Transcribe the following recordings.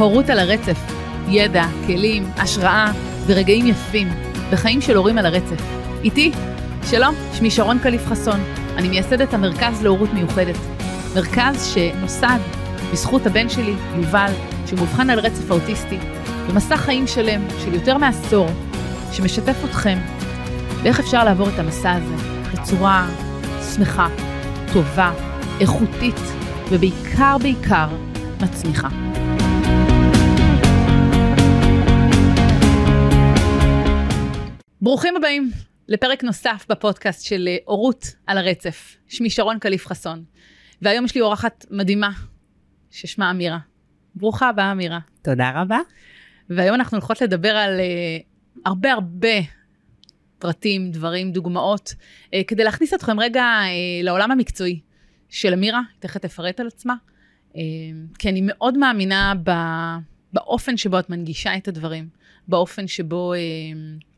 הורות על הרצף, ידע, כלים, השראה ורגעים יפים בחיים של הורים על הרצף. איתי, שלום, שמי שרון קליף חסון, אני מייסדת המרכז להורות מיוחדת. מרכז שנוסד בזכות הבן שלי, יובל, שהוא מאובחן על רצף האוטיסטי, במסע חיים שלם של יותר מעשור, שמשתף אתכם באיך אפשר לעבור את המסע הזה בצורה שמחה, טובה, איכותית, ובעיקר בעיקר מצמיחה. ברוכים הבאים לפרק נוסף בפודקאסט של אה, הורות על הרצף. שמי שרון קליף חסון, והיום יש לי אורחת מדהימה ששמה אמירה. ברוכה הבאה, אמירה. תודה רבה. והיום אנחנו הולכות לדבר על uh, הרבה הרבה פרטים, דברים, דוגמאות, uh, כדי להכניס אתכם רגע uh, לעולם המקצועי של אמירה, תכף תפרט על עצמה, uh, כי אני מאוד מאמינה ב, באופן שבו את מנגישה את הדברים, באופן שבו uh,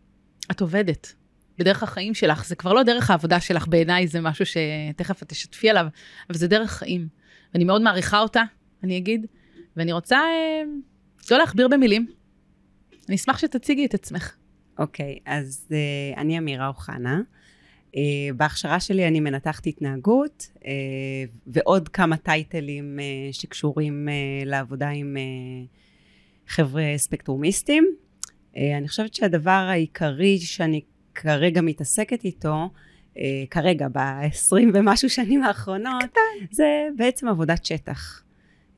את עובדת. בדרך החיים שלך, זה כבר לא דרך העבודה שלך בעיניי, זה משהו שתכף את תשתפי עליו, אבל זה דרך חיים. ואני מאוד מעריכה אותה, אני אגיד, ואני רוצה אה, לא להכביר במילים. אני אשמח שתציגי את עצמך. אוקיי, okay, אז uh, אני אמירה אוחנה. Uh, בהכשרה שלי אני מנתחת התנהגות, uh, ועוד כמה טייטלים uh, שקשורים uh, לעבודה עם uh, חבר'ה ספקטרומיסטים. Uh, אני חושבת שהדבר העיקרי שאני כרגע מתעסקת איתו, uh, כרגע, ב-20 ומשהו שנים האחרונות, קטן. זה בעצם עבודת שטח.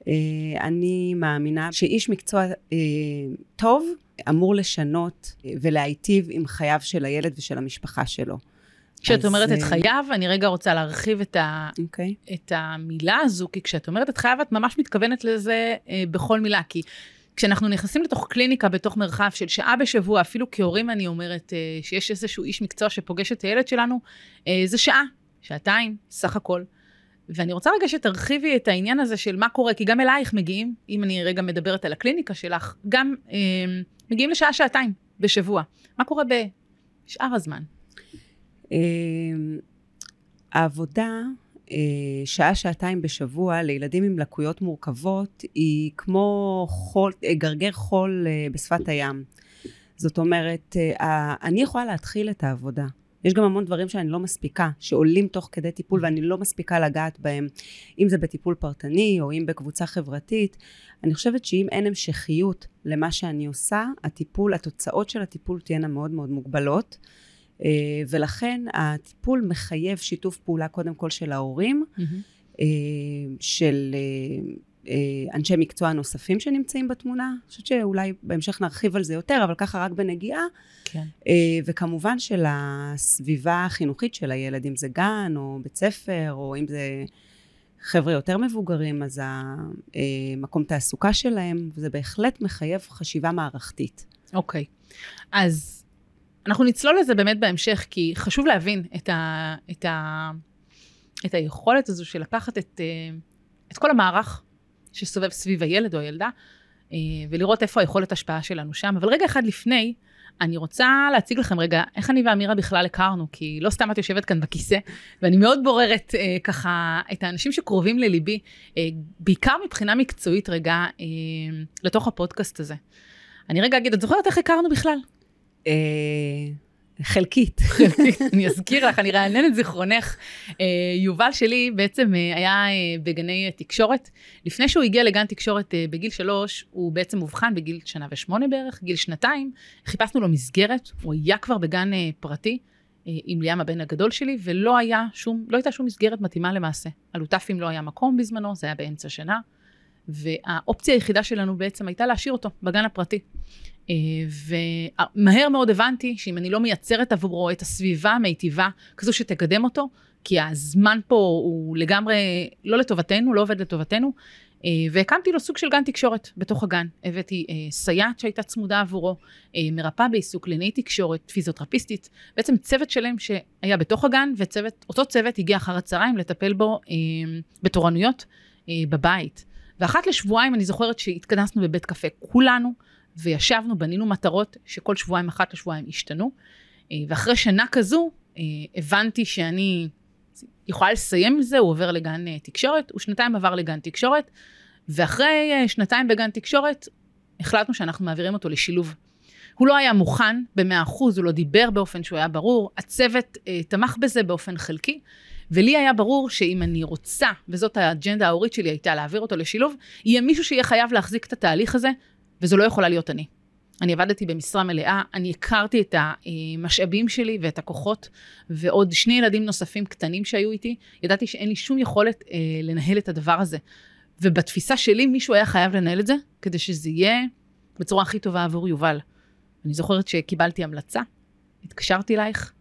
Uh, אני מאמינה שאיש מקצוע טוב אמור לשנות ולהיטיב עם חייו של הילד ושל המשפחה שלו. כשאת אומרת את חייו, אני רגע רוצה להרחיב את, ה, okay. אוקיי. את המילה הזו, כי כשאת אומרת את חייו, את ממש מתכוונת לזה אה, בכל מילה, כי כשאנחנו נכנסים לתוך קליניקה, בתוך מרחב של שעה בשבוע, אפילו כהורים אני אומרת אה, שיש איזשהו איש מקצוע שפוגש את הילד שלנו, אה, זה שעה, שעתיים, סך הכל. ואני רוצה רגע שתרחיבי את העניין הזה של מה קורה, כי גם אלייך מגיעים, אם אני רגע מדברת על הקליניקה שלך, גם אה, מגיעים לשעה, שעתיים בשבוע. מה קורה בשאר הזמן? אה, העבודה שעה-שעתיים בשבוע לילדים עם לקויות מורכבות היא כמו חול, אה, גרגר חול אה, בשפת הים. זאת אומרת, אני יכולה להתחיל את העבודה. יש גם המון דברים שאני לא מספיקה, שעולים תוך כדי טיפול ואני לא מספיקה לגעת בהם, אם זה בטיפול פרטני או אם בקבוצה חברתית. אני חושבת שאם אין המשכיות למה שאני עושה, הטיפול, התוצאות של הטיפול תהיינה מאוד מאוד מוגבלות. אה, ולכן הטיפול מחייב שיתוף פעולה קודם כל של ההורים, mm-hmm. של אה, אנשי מקצוע נוספים שנמצאים בתמונה. אני חושבת שאולי בהמשך נרחיב על זה יותר, אבל ככה רק בנגיעה. כן. וכמובן של הסביבה החינוכית של הילד, אם זה גן או בית ספר, או אם זה חבר'ה יותר מבוגרים, אז המקום תעסוקה שלהם, זה בהחלט מחייב חשיבה מערכתית. אוקיי. אז אנחנו נצלול לזה באמת בהמשך, כי חשוב להבין את, ה, את, ה, את היכולת הזו של לקחת את, אה, את כל המערך שסובב סביב הילד או הילדה, אה, ולראות איפה היכולת השפעה שלנו שם. אבל רגע אחד לפני, אני רוצה להציג לכם רגע איך אני ואמירה בכלל הכרנו, כי לא סתם את יושבת כאן בכיסא, ואני מאוד בוררת אה, ככה את האנשים שקרובים לליבי, אה, בעיקר מבחינה מקצועית רגע, אה, לתוך הפודקאסט הזה. אני רגע אגיד, את זוכרת איך הכרנו בכלל? אה, חלקית. אני אזכיר לך, אני ארענן את זיכרונך. אה, יובל שלי בעצם אה, היה בגני תקשורת. לפני שהוא הגיע לגן תקשורת בגיל שלוש, הוא בעצם אובחן בגיל שנה ושמונה בערך, גיל שנתיים. חיפשנו לו מסגרת, הוא היה כבר בגן פרטי. עם ליאם הבן הגדול שלי, ולא היה שום, לא הייתה שום מסגרת מתאימה למעשה. על עוטפים לא היה מקום בזמנו, זה היה באמצע שנה, והאופציה היחידה שלנו בעצם הייתה להשאיר אותו בגן הפרטי. אה, ומהר מאוד הבנתי שאם אני לא מייצרת עבורו את הסביבה המיטיבה, כזו שתקדם אותו, כי הזמן פה הוא לגמרי לא לטובתנו, לא עובד לטובתנו, אה, והקמתי לו סוג של גן תקשורת בתוך הגן. הבאתי אה, סייעת שהייתה צמודה עבורו, מרפאה בעיסוק, קלינאית תקשורת, פיזיותרפיסטית, בעצם צוות שלם שהיה בתוך הגן, ואותו צוות הגיע אחר הצהריים לטפל בו בתורנויות בבית. ואחת לשבועיים אני זוכרת שהתכנסנו בבית קפה, כולנו, וישבנו, בנינו מטרות שכל שבועיים, אחת לשבועיים השתנו. אה, ואחרי שנה כזו, אה, הבנתי שאני יכולה לסיים עם זה, הוא עובר לגן אה, תקשורת, הוא שנתיים עבר לגן תקשורת, ואחרי שנתיים בגן תקשורת, החלטנו שאנחנו מעבירים אותו לשילוב. הוא לא היה מוכן במאה אחוז, הוא לא דיבר באופן שהוא היה ברור, הצוות אה, תמך בזה באופן חלקי, ולי היה ברור שאם אני רוצה, וזאת האג'נדה ההורית שלי הייתה להעביר אותו לשילוב, יהיה מישהו שיהיה חייב להחזיק את התהליך הזה, וזו לא יכולה להיות אני. אני עבדתי במשרה מלאה, אני הכרתי את המשאבים שלי ואת הכוחות, ועוד שני ילדים נוספים קטנים שהיו איתי, ידעתי שאין לי שום יכולת אה, לנהל את הדבר הזה. ובתפיסה שלי מישהו היה חייב לנהל את זה, כדי שזה יהיה בצורה הכי טובה עבור יובל. אני זוכרת שקיבלתי המלצה, התקשרתי אלייך,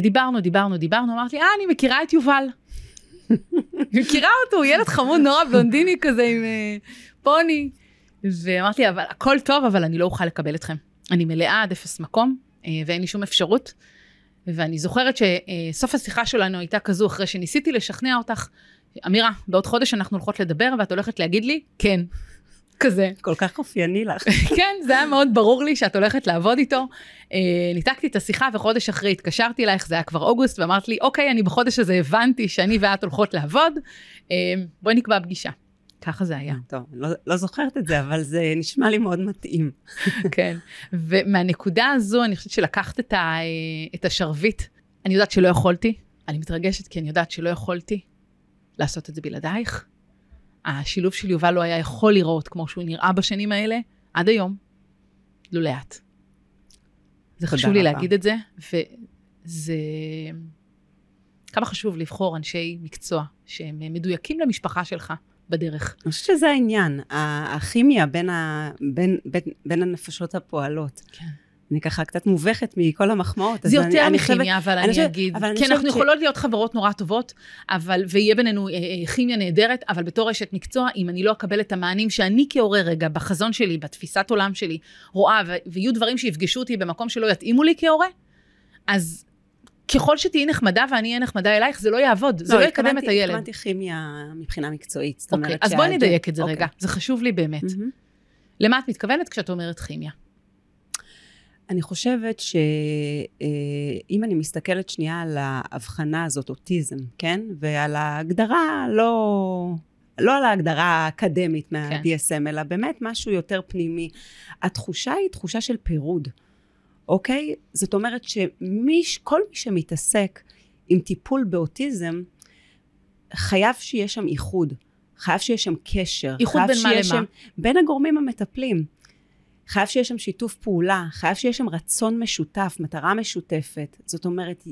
ודיברנו, דיברנו, דיברנו, אמרתי, אה, אני מכירה את יובל. מכירה אותו, הוא ילד חמוד נורא בלונדיני כזה עם uh, פוני. ואמרתי, אבל הכל טוב, אבל אני לא אוכל לקבל אתכם. אני מלאה עד אפס מקום, uh, ואין לי שום אפשרות. ואני זוכרת שסוף השיחה שלנו הייתה כזו, אחרי שניסיתי לשכנע אותך, אמירה, בעוד חודש אנחנו הולכות לדבר, ואת הולכת להגיד לי, כן. כזה. כל כך אופייני לך. כן, זה היה מאוד ברור לי שאת הולכת לעבוד איתו. אה, ניתקתי את השיחה, וחודש אחרי התקשרתי אלייך, זה היה כבר אוגוסט, ואמרת לי, אוקיי, אני בחודש הזה הבנתי שאני ואת הולכות לעבוד, אה, בואי נקבע פגישה. ככה זה היה. טוב, לא, לא זוכרת את זה, אבל זה נשמע לי מאוד מתאים. כן, ומהנקודה הזו, אני חושבת שלקחת את, ה, אה, את השרביט. אני יודעת שלא יכולתי, אני מתרגשת כי אני יודעת שלא יכולתי לעשות את זה בלעדייך. השילוב של יובל לא היה יכול לראות כמו שהוא נראה בשנים האלה, עד היום, לא לאט. זה חשוב לי להגיד את זה, וזה... כמה חשוב לבחור אנשי מקצוע שהם מדויקים למשפחה שלך בדרך. אני חושבת שזה העניין, הכימיה בין, ה... בין, בין, בין הנפשות הפועלות. כן. אני ככה קצת מובכת מכל המחמאות. זה יותר מכימיה, אבל אני, אני אגיד. אבל כי אנחנו ש... יכולות להיות חברות נורא טובות, אבל, ויהיה בינינו אה, אה, כימיה נהדרת, אבל בתור אשת מקצוע, אם אני לא אקבל את המענים שאני כהורה רגע, בחזון שלי, בתפיסת עולם שלי, רואה, ו- ויהיו דברים שיפגשו אותי במקום שלא יתאימו לי כהורה, אז ככל שתהיי נחמדה ואני אהיה נחמדה אלייך, זה לא יעבוד, לא, זה לא יקדם את הילד. התכוונתי כימיה מבחינה מקצועית. אוקיי, אז בואי נדייק את זה אוקיי. רגע, זה חשוב לי באמת. Mm-hmm. למה את מתכוונת כשאת אומרת כימיה? אני חושבת שאם אני מסתכלת שנייה על ההבחנה הזאת, אוטיזם, כן? ועל ההגדרה, לא, לא על ההגדרה האקדמית מה-DSM, כן. אלא באמת משהו יותר פנימי. התחושה היא תחושה של פירוד, אוקיי? זאת אומרת שכל מי שמתעסק עם טיפול באוטיזם, חייב שיהיה שם איחוד. חייב שיהיה שם קשר. איחוד בין מה למה? בין הגורמים המטפלים. חייב שיש שם שיתוף פעולה, חייב שיש שם רצון משותף, מטרה משותפת. זאת אומרת,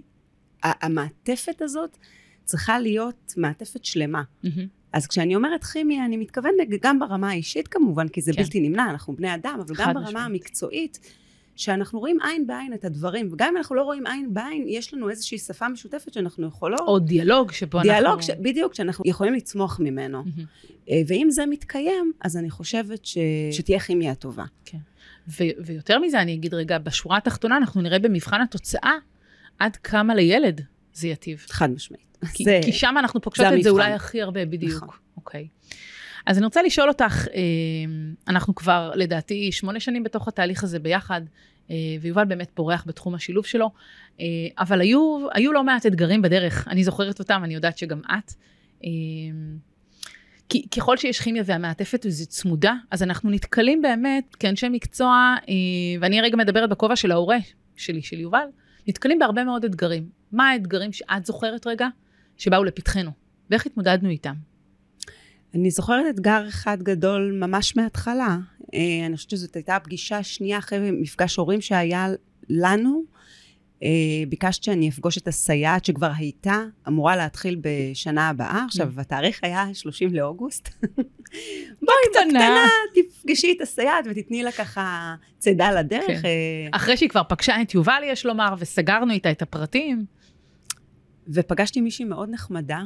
המעטפת הזאת צריכה להיות מעטפת שלמה. Mm-hmm. אז כשאני אומרת כימיה, אני מתכוונת גם ברמה האישית כמובן, כי זה כן. בלתי נמנע, אנחנו בני אדם, אבל גם ברמה משמעות. המקצועית, שאנחנו רואים עין בעין את הדברים, וגם אם אנחנו לא רואים עין בעין, יש לנו איזושהי שפה משותפת שאנחנו יכולות... או דיאלוג שבו דיאלוג אנחנו... דיאלוג, ש... בדיוק, שאנחנו יכולים לצמוח ממנו. Mm-hmm. ואם זה מתקיים, אז אני חושבת ש... שתהיה כימיה טובה. כן. ו- ויותר מזה, אני אגיד רגע, בשורה התחתונה אנחנו נראה במבחן התוצאה עד כמה לילד זה יטיב. חד משמעית. כי, זה, כי שם אנחנו פוגשות את זה אולי הכי הרבה, בדיוק. נכון. אוקיי. אז אני רוצה לשאול אותך, אה, אנחנו כבר לדעתי שמונה שנים בתוך התהליך הזה ביחד, אה, ויובל באמת פורח בתחום השילוב שלו, אה, אבל היו, היו לא מעט אתגרים בדרך, אני זוכרת אותם, אני יודעת שגם את. כי ככל שיש כימיה והמעטפת הזו צמודה, אז אנחנו נתקלים באמת כאנשי מקצוע, ואני רגע מדברת בכובע של ההורה שלי, של יובל, נתקלים בהרבה מאוד אתגרים. מה האתגרים שאת זוכרת רגע, שבאו לפתחנו, ואיך התמודדנו איתם? אני זוכרת אתגר אחד גדול ממש מההתחלה. אה, אני חושבת שזאת הייתה הפגישה השנייה אחרי מפגש הורים שהיה לנו. אה, ביקשת שאני אפגוש את הסייעת שכבר הייתה אמורה להתחיל בשנה הבאה. עכשיו, mm. התאריך היה 30 לאוגוסט. בואי, בקטנה, תפגשי את הסייעת ותתני לה ככה צידה לדרך. כן. אה. אחרי שהיא כבר פגשה את יובל, יש לומר, וסגרנו איתה את הפרטים. ופגשתי מישהי מאוד נחמדה,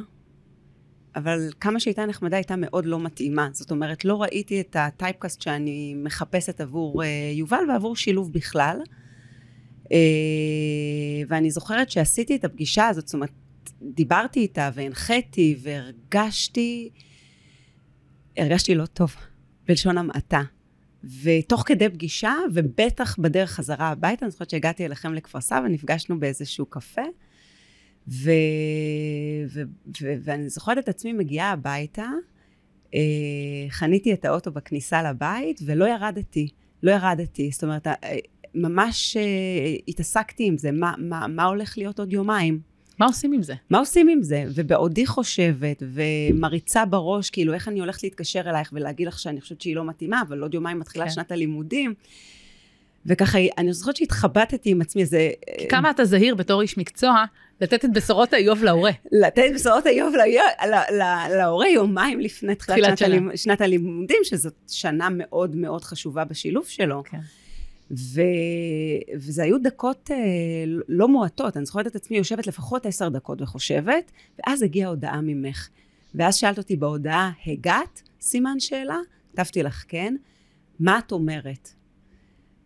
אבל כמה שהייתה נחמדה הייתה מאוד לא מתאימה. זאת אומרת, לא ראיתי את הטייפקאסט שאני מחפשת עבור uh, יובל ועבור שילוב בכלל. Uh, ואני זוכרת שעשיתי את הפגישה הזאת, זאת אומרת, דיברתי איתה והנחיתי והרגשתי, הרגשתי לא טוב, בלשון המעטה. ותוך כדי פגישה, ובטח בדרך חזרה הביתה, אני זוכרת שהגעתי אליכם לכפר סבא, נפגשנו באיזשהו קפה, ו... ו... ו... ואני זוכרת את עצמי מגיעה הביתה, אה, חניתי את האוטו בכניסה לבית ולא ירדתי, לא ירדתי. זאת אומרת, אה, ממש אה, התעסקתי עם זה, מה, מה, מה הולך להיות עוד יומיים. מה עושים עם זה? מה עושים עם זה? ובעודי חושבת ומריצה בראש, כאילו, איך אני הולכת להתקשר אלייך ולהגיד לך שאני חושבת שהיא לא מתאימה, אבל עוד יומיים מתחילה כן. שנת הלימודים. וככה, אני זוכרת שהתחבטתי עם עצמי, זה... כי כמה אתה זהיר בתור איש מקצוע, לתת את בשורות האיוב להורה. לתת בשורות איוב ל- ל- ל- להורה יומיים לפני תחילת תחילת שנת, שנה. הלימ... שנת הלימודים, שזאת שנה מאוד מאוד חשובה בשילוב שלו. כן. ו... וזה היו דקות אה, לא מועטות, אני זוכרת את עצמי יושבת לפחות עשר דקות וחושבת, ואז הגיעה הודעה ממך. ואז שאלת אותי בהודעה, הגעת? סימן שאלה? כתבתי לך כן. מה את אומרת?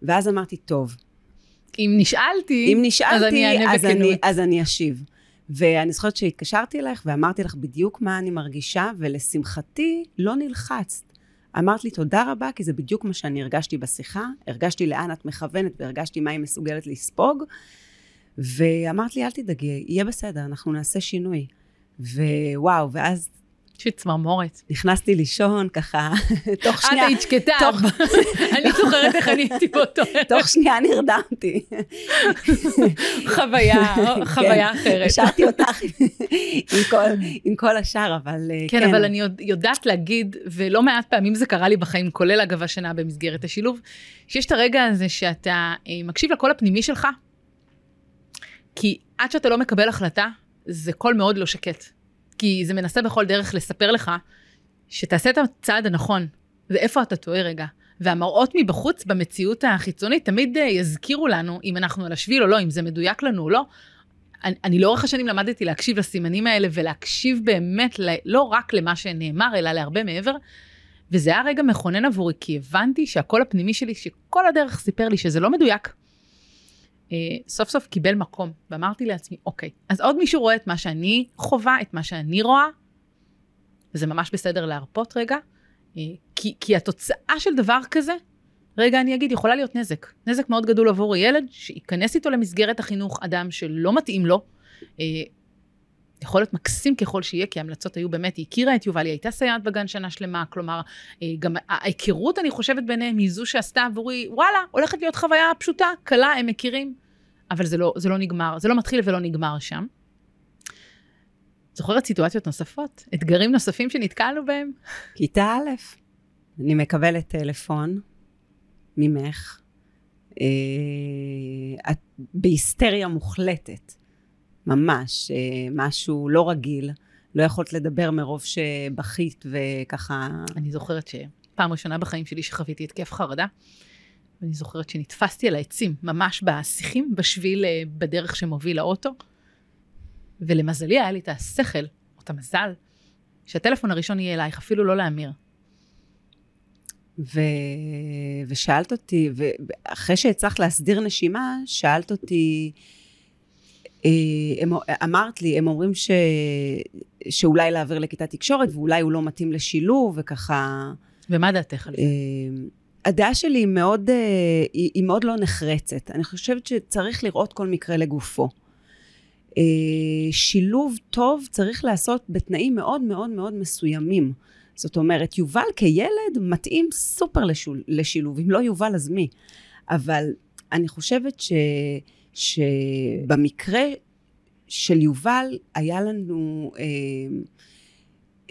ואז אמרתי, טוב, אם נשאלתי, אם נשאלתי, אז אני אענה אז, אני, בכנות. אז אני אשיב. ואני זוכרת שהתקשרתי אליך ואמרתי לך בדיוק מה אני מרגישה, ולשמחתי לא נלחצת. אמרת לי תודה רבה, כי זה בדיוק מה שאני הרגשתי בשיחה, הרגשתי לאן את מכוונת והרגשתי מה היא מסוגלת לספוג, ואמרת לי אל תדאגי, יהיה בסדר, אנחנו נעשה שינוי. ווואו, ואז יש לי צמרמורת. נכנסתי לישון ככה, תוך את שנייה, היית שקטה, אני זוכרת איך אני הייתי באותו ערב. תוך שנייה נרדמתי. חוויה, חוויה אחרת. השארתי אותך עם כל, השאר, אבל אה, כן, אבל אני יודע- יודעת להגיד, ולא מעט פעמים זה קרה לי בחיים, כולל אגב השנה במסגרת השילוב, שיש את הרגע הזה שאתה אה, מקשיב לקול הפנימי שלך, כי עד שאתה לא מקבל החלטה, זה קול מאוד לא שקט. כי זה מנסה בכל דרך לספר לך שתעשה את הצעד הנכון, ואיפה אתה טועה רגע. והמראות מבחוץ במציאות החיצונית תמיד אה, יזכירו לנו אם אנחנו על השביל או לא, אם זה מדויק לנו או לא. אני, אני לאורך השנים למדתי להקשיב לסימנים האלה ולהקשיב באמת ל, לא רק למה שנאמר, אלא להרבה מעבר. וזה היה רגע מכונן עבורי, כי הבנתי שהקול הפנימי שלי, שכל הדרך סיפר לי שזה לא מדויק, אה, סוף סוף קיבל מקום. ואמרתי לעצמי, אוקיי, אז עוד מישהו רואה את מה שאני חווה, את מה שאני רואה, וזה ממש בסדר להרפות רגע, אה, כי, כי התוצאה של דבר כזה, רגע, אני אגיד, יכולה להיות נזק. נזק מאוד גדול עבור הילד, שייכנס איתו למסגרת החינוך אדם שלא מתאים לו. אה, יכול להיות מקסים ככל שיהיה, כי ההמלצות היו באמת, היא הכירה את יובל, היא הייתה סייעת בגן שנה שלמה, כלומר, אה, גם ההיכרות, אני חושבת, ביניהם היא זו שעשתה עבורי, וואלה, הולכת להיות חוויה פשוטה, קלה, הם מכירים, אבל זה לא, זה לא נגמר, זה לא מתחיל ולא נגמר שם. זוכרת סיטואציות נוספות? אתגרים נוספים שנתקלנו בהם? כיתה א', אני מקבלת טלפון ממך, אה, את בהיסטריה מוחלטת, ממש, אה, משהו לא רגיל, לא יכולת לדבר מרוב שבכית וככה, אני זוכרת שפעם ראשונה בחיים שלי שחוויתי התקף חרדה, ואני זוכרת שנתפסתי על העצים, ממש בשיחים, בשביל, אה, בדרך שמוביל לאוטו, ולמזלי היה לי את השכל, או את המזל, שהטלפון הראשון יהיה אלייך, אפילו לא להמיר. ו... ושאלת אותי, ואחרי שהצלחת להסדיר נשימה, שאלת אותי, הם, אמרת לי, הם אומרים ש... שאולי להעביר לכיתת תקשורת, ואולי הוא לא מתאים לשילוב, וככה... ומה דעתך על זה? אה, הדעה שלי היא מאוד, אה, היא, היא מאוד לא נחרצת. אני חושבת שצריך לראות כל מקרה לגופו. אה, שילוב טוב צריך לעשות בתנאים מאוד מאוד מאוד מסוימים. זאת אומרת, יובל כילד מתאים סופר לשול, לשילוב, אם לא יובל אז מי? אבל אני חושבת ש, שבמקרה של יובל היה לנו אה,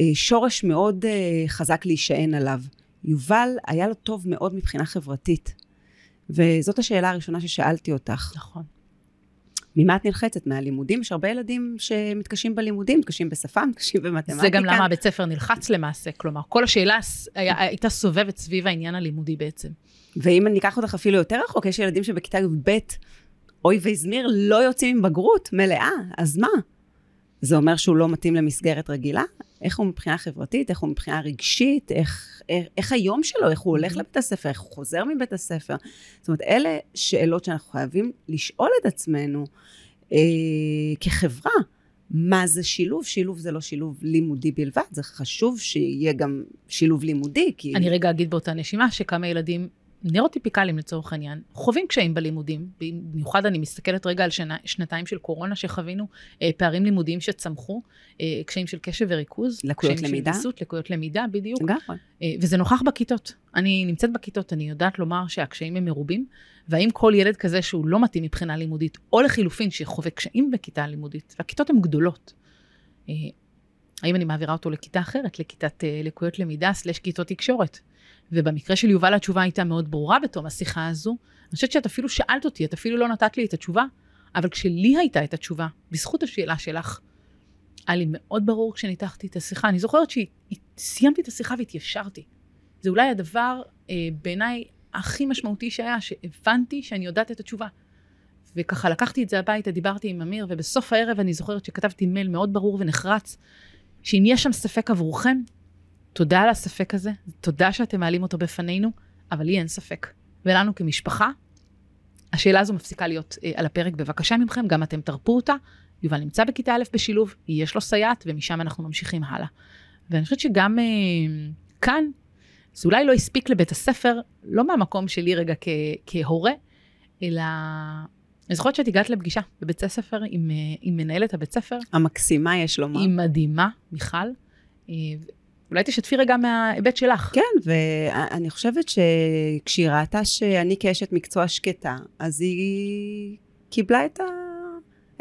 אה, שורש מאוד אה, חזק להישען עליו. יובל היה לו טוב מאוד מבחינה חברתית. וזאת השאלה הראשונה ששאלתי אותך. נכון. ממה את נלחצת? מהלימודים? יש הרבה ילדים שמתקשים בלימודים, מתקשים בשפה, מתקשים במתמטיקה. זה גם למה הבית ספר נלחץ למעשה, כלומר, כל השאלה היה, הייתה סובבת סביב העניין הלימודי בעצם. ואם אני אקח אותך אפילו יותר רחוק, יש ילדים שבכיתה י"ב, אוי ויזמיר, לא יוצאים עם בגרות מלאה, אז מה? זה אומר שהוא לא מתאים למסגרת רגילה? איך הוא מבחינה חברתית, איך הוא מבחינה רגשית, איך, איך, איך היום שלו, איך הוא הולך לבית הספר, איך הוא חוזר מבית הספר. זאת אומרת, אלה שאלות שאנחנו חייבים לשאול את עצמנו אה, כחברה. מה זה שילוב? שילוב זה לא שילוב לימודי בלבד, זה חשוב שיהיה גם שילוב לימודי, כי... אני רגע אגיד באותה נשימה שכמה ילדים נאוטיפיקליים לצורך העניין, חווים קשיים בלימודים, במיוחד אני מסתכלת רגע על שנה, שנתיים של קורונה שחווינו, אה, פערים לימודיים שצמחו, אה, קשיים של קשב וריכוז, לקויות קשיים למידה. של ויסות, לקויות למידה, בדיוק. לגמרי. אה, וזה נוכח בכיתות. אני נמצאת בכיתות, אני יודעת לומר שהקשיים הם מרובים, והאם כל ילד כזה שהוא לא מתאים מבחינה לימודית, או לחילופין שחווה קשיים בכיתה לימודית, והכיתות הן גדולות. אה, האם אני מעבירה אותו לכיתה אחרת, לכיתת אה, לקויות למידה סלש כיתות תקשורת? ובמקרה של יובל התשובה הייתה מאוד ברורה בתום השיחה הזו. אני חושבת שאת אפילו שאלת אותי, את אפילו לא נתת לי את התשובה, אבל כשלי הייתה את התשובה, בזכות השאלה שלך, היה לי מאוד ברור כשניתחתי את השיחה. אני זוכרת שסיימתי את השיחה והתיישרתי. זה אולי הדבר אה, בעיניי הכי משמעותי שהיה, שהבנתי שאני יודעת את התשובה. וככה לקחתי את זה הביתה, דיברתי עם אמיר, ובסוף הערב אני זוכרת שכתבתי מייל מאוד ברור ונחרץ, שאם יש שם ספק עבורכם, תודה על הספק הזה, תודה שאתם מעלים אותו בפנינו, אבל לי אין ספק. ולנו כמשפחה, השאלה הזו מפסיקה להיות אה, על הפרק. בבקשה מכם, גם אתם תרפו אותה. יובל נמצא בכיתה א' בשילוב, יש לו סייעת, ומשם אנחנו ממשיכים הלאה. ואני חושבת שגם אה, כאן, זה אולי לא הספיק לבית הספר, לא מהמקום שלי רגע כ- כהורה, אלא... אני זוכרת שאת הגעת לפגישה בבית הספר עם, אה, עם מנהלת הבית ספר. המקסימה, יש לומר. היא מדהימה, מיכל. אולי תשתפי רגע מההיבט שלך. כן, ואני חושבת שכשהיא ראתה שאני כאשת מקצוע שקטה, אז היא קיבלה את, ה...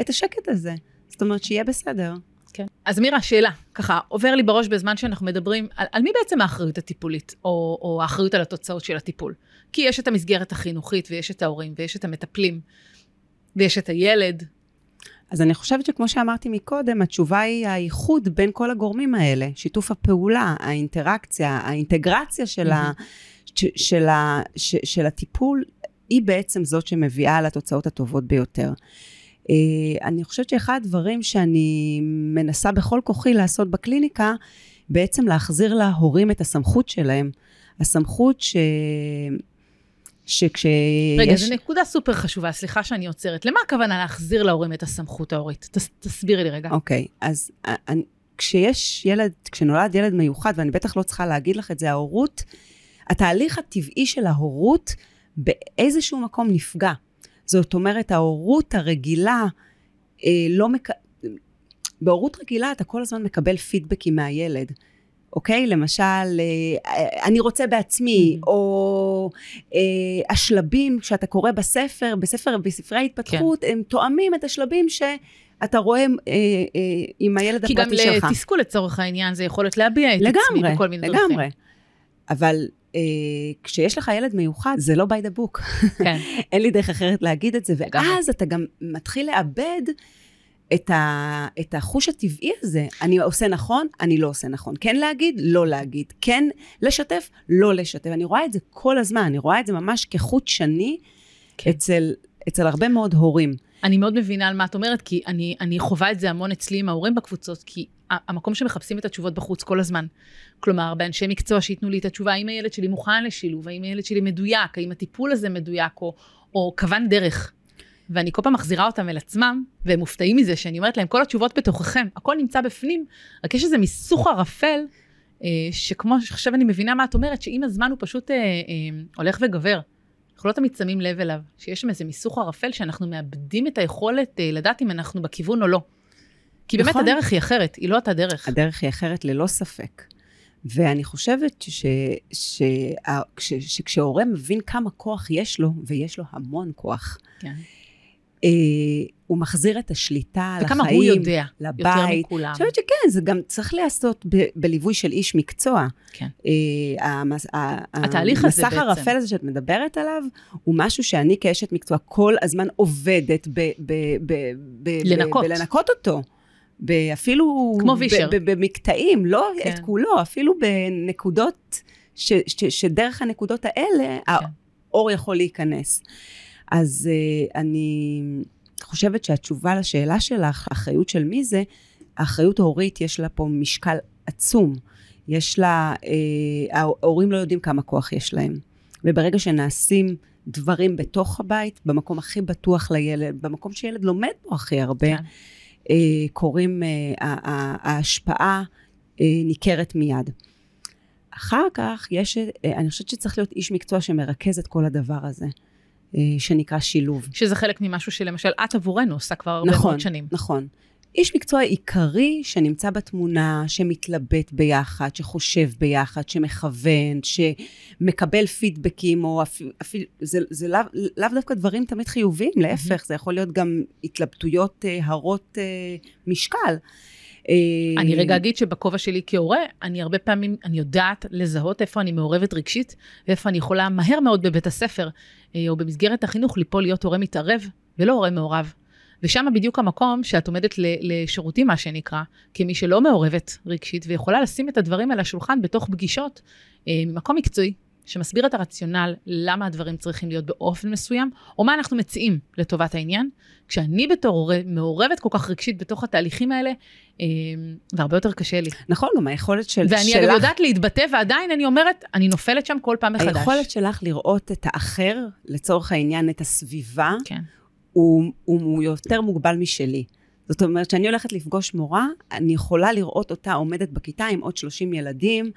את השקט הזה. זאת אומרת, שיהיה בסדר. כן. אז מירה, שאלה, ככה, עובר לי בראש בזמן שאנחנו מדברים, על, על מי בעצם האחריות הטיפולית, או, או האחריות על התוצאות של הטיפול? כי יש את המסגרת החינוכית, ויש את ההורים, ויש את המטפלים, ויש את הילד. אז אני חושבת שכמו שאמרתי מקודם, התשובה היא האיחוד בין כל הגורמים האלה, שיתוף הפעולה, האינטראקציה, האינטגרציה של, ה, ש, של, ה, ש, של הטיפול, היא בעצם זאת שמביאה לתוצאות הטובות ביותר. אה, אני חושבת שאחד הדברים שאני מנסה בכל כוחי לעשות בקליניקה, בעצם להחזיר להורים את הסמכות שלהם. הסמכות ש... שכשיש... רגע, זו נקודה סופר חשובה, סליחה שאני עוצרת. למה הכוונה להחזיר להורים את הסמכות ההורית? תס, תסבירי לי רגע. אוקיי, okay, אז אני, כשיש ילד, כשנולד ילד מיוחד, ואני בטח לא צריכה להגיד לך את זה, ההורות, התהליך הטבעי של ההורות באיזשהו מקום נפגע. זאת אומרת, ההורות הרגילה אה, לא מק... בהורות רגילה אתה כל הזמן מקבל פידבקים מהילד. אוקיי? למשל, אה, אני רוצה בעצמי, mm-hmm. או אה, השלבים שאתה קורא בספר, בספר, בספרי ההתפתחות, כן. הם תואמים את השלבים שאתה רואה אה, אה, עם הילד הפרטי שלך. כי גם לתסכול לצורך העניין, זה יכולת להביע את לגמרי, עצמי בכל מיני דרכים. לגמרי, לגמרי. אבל אה, כשיש לך ילד מיוחד, זה לא by the book. כן. אין לי דרך אחרת להגיד את זה, ואז אתה גם מתחיל לאבד את, ה, את החוש הטבעי הזה. אני עושה נכון, אני לא עושה נכון. כן להגיד, לא להגיד. כן לשתף, לא לשתף. אני רואה את זה כל הזמן, אני רואה את זה ממש כחוט שני כן. אצל, אצל הרבה מאוד הורים. אני מאוד מבינה על מה את אומרת, כי אני, אני חווה את זה המון אצלי עם ההורים בקבוצות, כי המקום שמחפשים את התשובות בחוץ כל הזמן. כלומר, באנשי מקצוע שייתנו לי את התשובה, האם הילד שלי מוכן לשילוב, האם הילד שלי מדויק, האם הטיפול הזה מדויק, או, או כוון דרך. ואני כל פעם מחזירה אותם אל עצמם, והם מופתעים מזה שאני אומרת להם, כל התשובות בתוככם, הכל נמצא בפנים, רק יש איזה מיסוך ערפל, אה, שכמו שעכשיו אני מבינה מה את אומרת, שעם הזמן הוא פשוט אה, אה, הולך וגובר. אנחנו לא תמיד שמים לב אליו, שיש שם איזה מיסוך ערפל שאנחנו מאבדים את היכולת אה, לדעת אם אנחנו בכיוון או לא. כי באמת נכון. הדרך היא אחרת, היא לא אותה דרך. הדרך היא אחרת ללא ספק. ואני חושבת ש, ש, ש, שכשהורה מבין כמה כוח יש לו, ויש לו המון כוח, כן. אה, הוא מחזיר את השליטה לחיים, וכמה הוא יודע, לבית. יותר מכולם. אני חושבת שכן, זה גם צריך להיעשות ב, בליווי של איש מקצוע. כן. אה, המס, התהליך הזה בעצם. המסך הרפל הזה שאת מדברת עליו, הוא משהו שאני כאשת מקצוע כל הזמן עובדת ב... ב, ב, ב לנקות. ב, בלנקות אותו. אפילו... כמו וישר. במקטעים, לא כן. את כולו, אפילו בנקודות, ש, ש, שדרך הנקודות האלה, כן. האור יכול להיכנס. אז uh, אני חושבת שהתשובה לשאלה שלך, האחריות של מי זה, האחריות ההורית יש לה פה משקל עצום. יש לה, uh, ההורים לא יודעים כמה כוח יש להם. וברגע שנעשים דברים בתוך הבית, במקום הכי בטוח לילד, במקום שילד לומד בו הכי הרבה, כן. uh, קוראים, uh, ההשפעה uh, ניכרת מיד. אחר כך יש, אה, אני חושבת שצריך להיות איש מקצוע שמרכז את כל הדבר הזה, אה, שנקרא שילוב. שזה חלק ממשהו שלמשל את עבורנו עושה כבר הרבה נכון, מאוד שנים. נכון. איש מקצוע עיקרי שנמצא בתמונה, שמתלבט ביחד, שחושב ביחד, שמכוון, שמקבל פידבקים, או אפילו, אפילו זה, זה לאו, לאו דווקא דברים תמיד חיוביים, להפך, זה יכול להיות גם התלבטויות אה, הרות אה, משקל. אה, אני רגע אגיד שבכובע שלי כהורה, אני הרבה פעמים, אני יודעת לזהות איפה אני מעורבת רגשית, ואיפה אני יכולה מהר מאוד בבית הספר, אה, או במסגרת החינוך, ליפול להיות הורה מתערב, ולא הורה מעורב. ושם בדיוק המקום שאת עומדת לשירותים, מה שנקרא, כמי שלא מעורבת רגשית, ויכולה לשים את הדברים על השולחן בתוך פגישות, אה, ממקום מקצועי, שמסביר את הרציונל למה הדברים צריכים להיות באופן מסוים, או מה אנחנו מציעים לטובת העניין. כשאני בתור הורה מעורבת כל כך רגשית בתוך התהליכים האלה, אה, זה הרבה יותר קשה לי. נכון, גם היכולת של, ואני שלך... ואני אגב יודעת להתבטא, ועדיין אני אומרת, אני נופלת שם כל פעם מחדש. היכולת שלך לראות את האחר, לצורך העניין, את הסביבה, כן. הוא, הוא, הוא יותר מוגבל משלי. זאת אומרת, כשאני הולכת לפגוש מורה, אני יכולה לראות אותה עומדת בכיתה עם עוד 30 ילדים,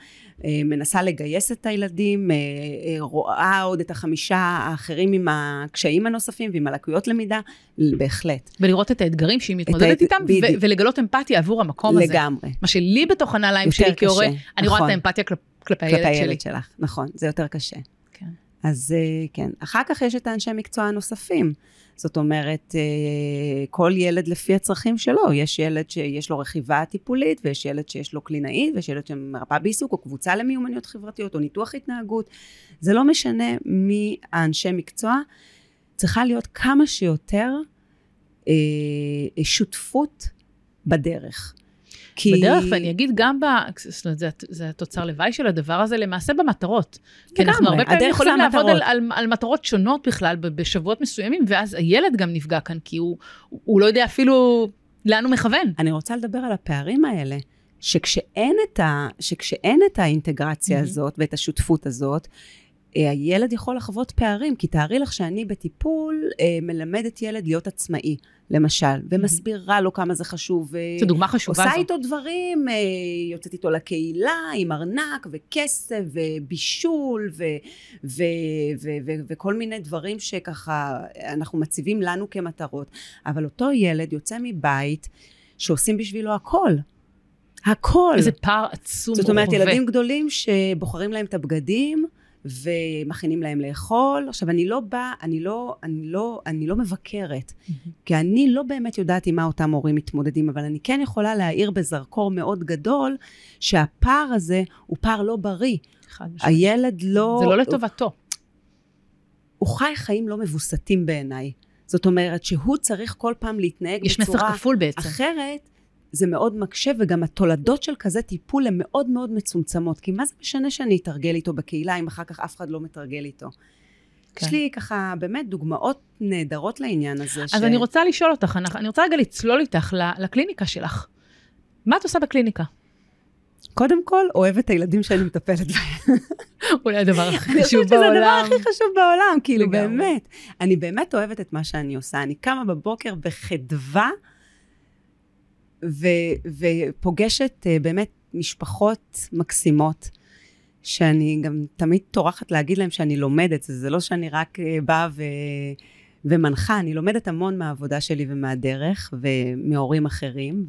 אה, מנסה לגייס את הילדים, אה, אה, רואה עוד את החמישה האחרים עם הקשיים הנוספים ועם הלקויות למידה, בהחלט. ולראות את האתגרים שהיא מתמודדת איתם, ו- ולגלות אמפתיה עבור המקום לגמרי. הזה. לגמרי. מה שלי בתוך הנעליים שלי כהורה, אני נכון. רואה את האמפתיה כל, כלפי הילד שלי. כלפי הילד שלך, נכון, זה יותר קשה. כן. אז כן. אחר כך יש את האנשי מקצוע הנוספים. זאת אומרת, אה, כל ילד לפי הצרכים שלו. יש ילד שיש לו רכיבה טיפולית, ויש ילד שיש לו קלינאית, ויש ילד שמרפאה בעיסוק, או קבוצה למיומנויות חברתיות, או ניתוח התנהגות. זה לא משנה מי האנשי מקצוע. צריכה להיות כמה שיותר אה, שותפות בדרך. כי... בדרך, ואני אגיד גם, ב... זאת אומרת, זה, זה התוצר לוואי של הדבר הזה, למעשה במטרות. כי אנחנו הרבה פעמים יכולים לעבוד על, על, על מטרות שונות בכלל בשבועות מסוימים, ואז הילד גם נפגע כאן, כי הוא, הוא לא יודע אפילו לאן הוא מכוון. אני רוצה לדבר על הפערים האלה. שכשאין את, ה, שכשאין את האינטגרציה mm-hmm. הזאת ואת השותפות הזאת, הילד יכול לחוות פערים, כי תארי לך שאני בטיפול אה, מלמדת ילד להיות עצמאי, למשל, ומסבירה לו כמה זה חשוב. זו דוגמה חשובה עושה זו. איתו דברים, אה, יוצאת איתו לקהילה עם ארנק וכסף ובישול ו, ו, ו, ו, וכל מיני דברים שככה אנחנו מציבים לנו כמטרות. אבל אותו ילד יוצא מבית שעושים בשבילו הכל. הכל. איזה פער עצום. זאת אומרת, ילדים גדולים שבוחרים להם את הבגדים, ומכינים להם לאכול. עכשיו, אני לא באה, אני לא, אני לא, אני לא מבקרת, mm-hmm. כי אני לא באמת יודעת עם מה אותם הורים מתמודדים, אבל אני כן יכולה להאיר בזרקור מאוד גדול, שהפער הזה הוא פער לא בריא. הילד לא... זה לא לטובתו. הוא, הוא חי חיים לא מבוסתים בעיניי. זאת אומרת שהוא צריך כל פעם להתנהג יש בצורה... יש מסר כפול בעצם. אחרת, זה מאוד מקשה, וגם התולדות של כזה טיפול הן מאוד מאוד מצומצמות. כי מה זה משנה שאני אתרגל איתו בקהילה, אם אחר כך אף אחד לא מתרגל איתו? כן. יש לי ככה באמת דוגמאות נהדרות לעניין הזה. אז ש... אני רוצה לשאול אותך, אני רוצה רגע לצלול איתך לקליניקה שלך. מה את עושה בקליניקה? קודם כל, אוהבת את הילדים שאני מטפלת בהם. אולי הדבר הכי חשוב בעולם. אני חושבת שזה הדבר הכי חשוב בעולם, כאילו, באמת. אני באמת אוהבת את מה שאני עושה. אני קמה בבוקר בחדווה. ו- ופוגשת uh, באמת משפחות מקסימות, שאני גם תמיד טורחת להגיד להם שאני לומדת, זה לא שאני רק uh, באה ו... ומנחה, אני לומדת המון מהעבודה שלי ומהדרך ומהורים אחרים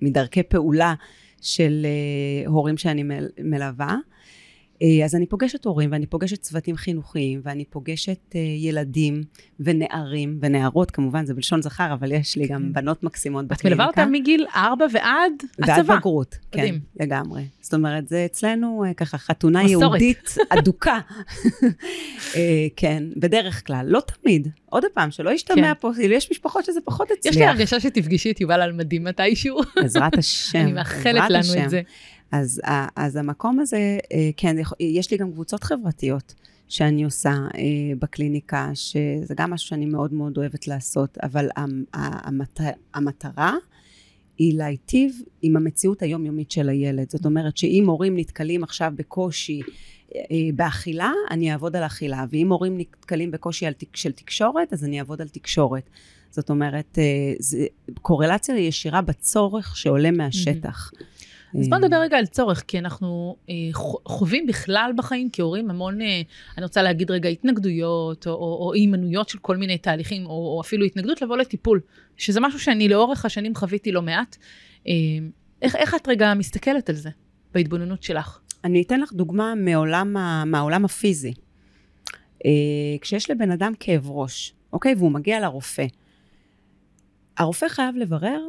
ומדרכי פעולה של uh, הורים שאני מל- מלווה. אה, אז אני פוגשת הורים ואני פוגשת צוותים חינוכיים ואני פוגשת uh, ילדים ונערים ונערות כמובן זה בלשון זכר אבל יש לי גם כן. בנות מקסימות בקליניקה. את מלווה אותם מגיל ארבע ועד הצבא. ועד בגרות, כן, לגמרי. זאת אומרת זה אצלנו uh, ככה חתונה. יהודית אדוקה. כן, בדרך כלל, לא תמיד. עוד פעם, שלא ישתמע כן. פה, כאילו יש משפחות שזה פחות אצליח. יש לי הרגשה שתפגשי את יובל על מדים מתישהו. בעזרת השם. אני מאחלת לנו השם. את זה. אז, אז המקום הזה, אה, כן, יש לי גם קבוצות חברתיות שאני עושה אה, בקליניקה, שזה גם משהו שאני מאוד מאוד אוהבת לעשות, אבל המת, המטרה היא להיטיב עם המציאות היומיומית של הילד. זאת אומרת שאם הורים נתקלים עכשיו בקושי אה, באכילה, אני אעבוד על אכילה, ואם הורים נתקלים בקושי של תקשורת, אז אני אעבוד על תקשורת. זאת אומרת, זה קורלציה ישירה בצורך שעולה מהשטח. Mm-hmm. אז בוא נדבר רגע על צורך, כי אנחנו אה, חווים בכלל בחיים כהורים המון, אה, אני רוצה להגיד רגע, התנגדויות, או, או, או הימנויות של כל מיני תהליכים, או, או אפילו התנגדות לבוא לטיפול, שזה משהו שאני לאורך השנים חוויתי לא מעט. אה, איך, איך את רגע מסתכלת על זה בהתבוננות שלך? אני אתן לך דוגמה מעולם, ה, מהעולם הפיזי. אה, כשיש לבן אדם כאב ראש, אוקיי? והוא מגיע לרופא, הרופא חייב לברר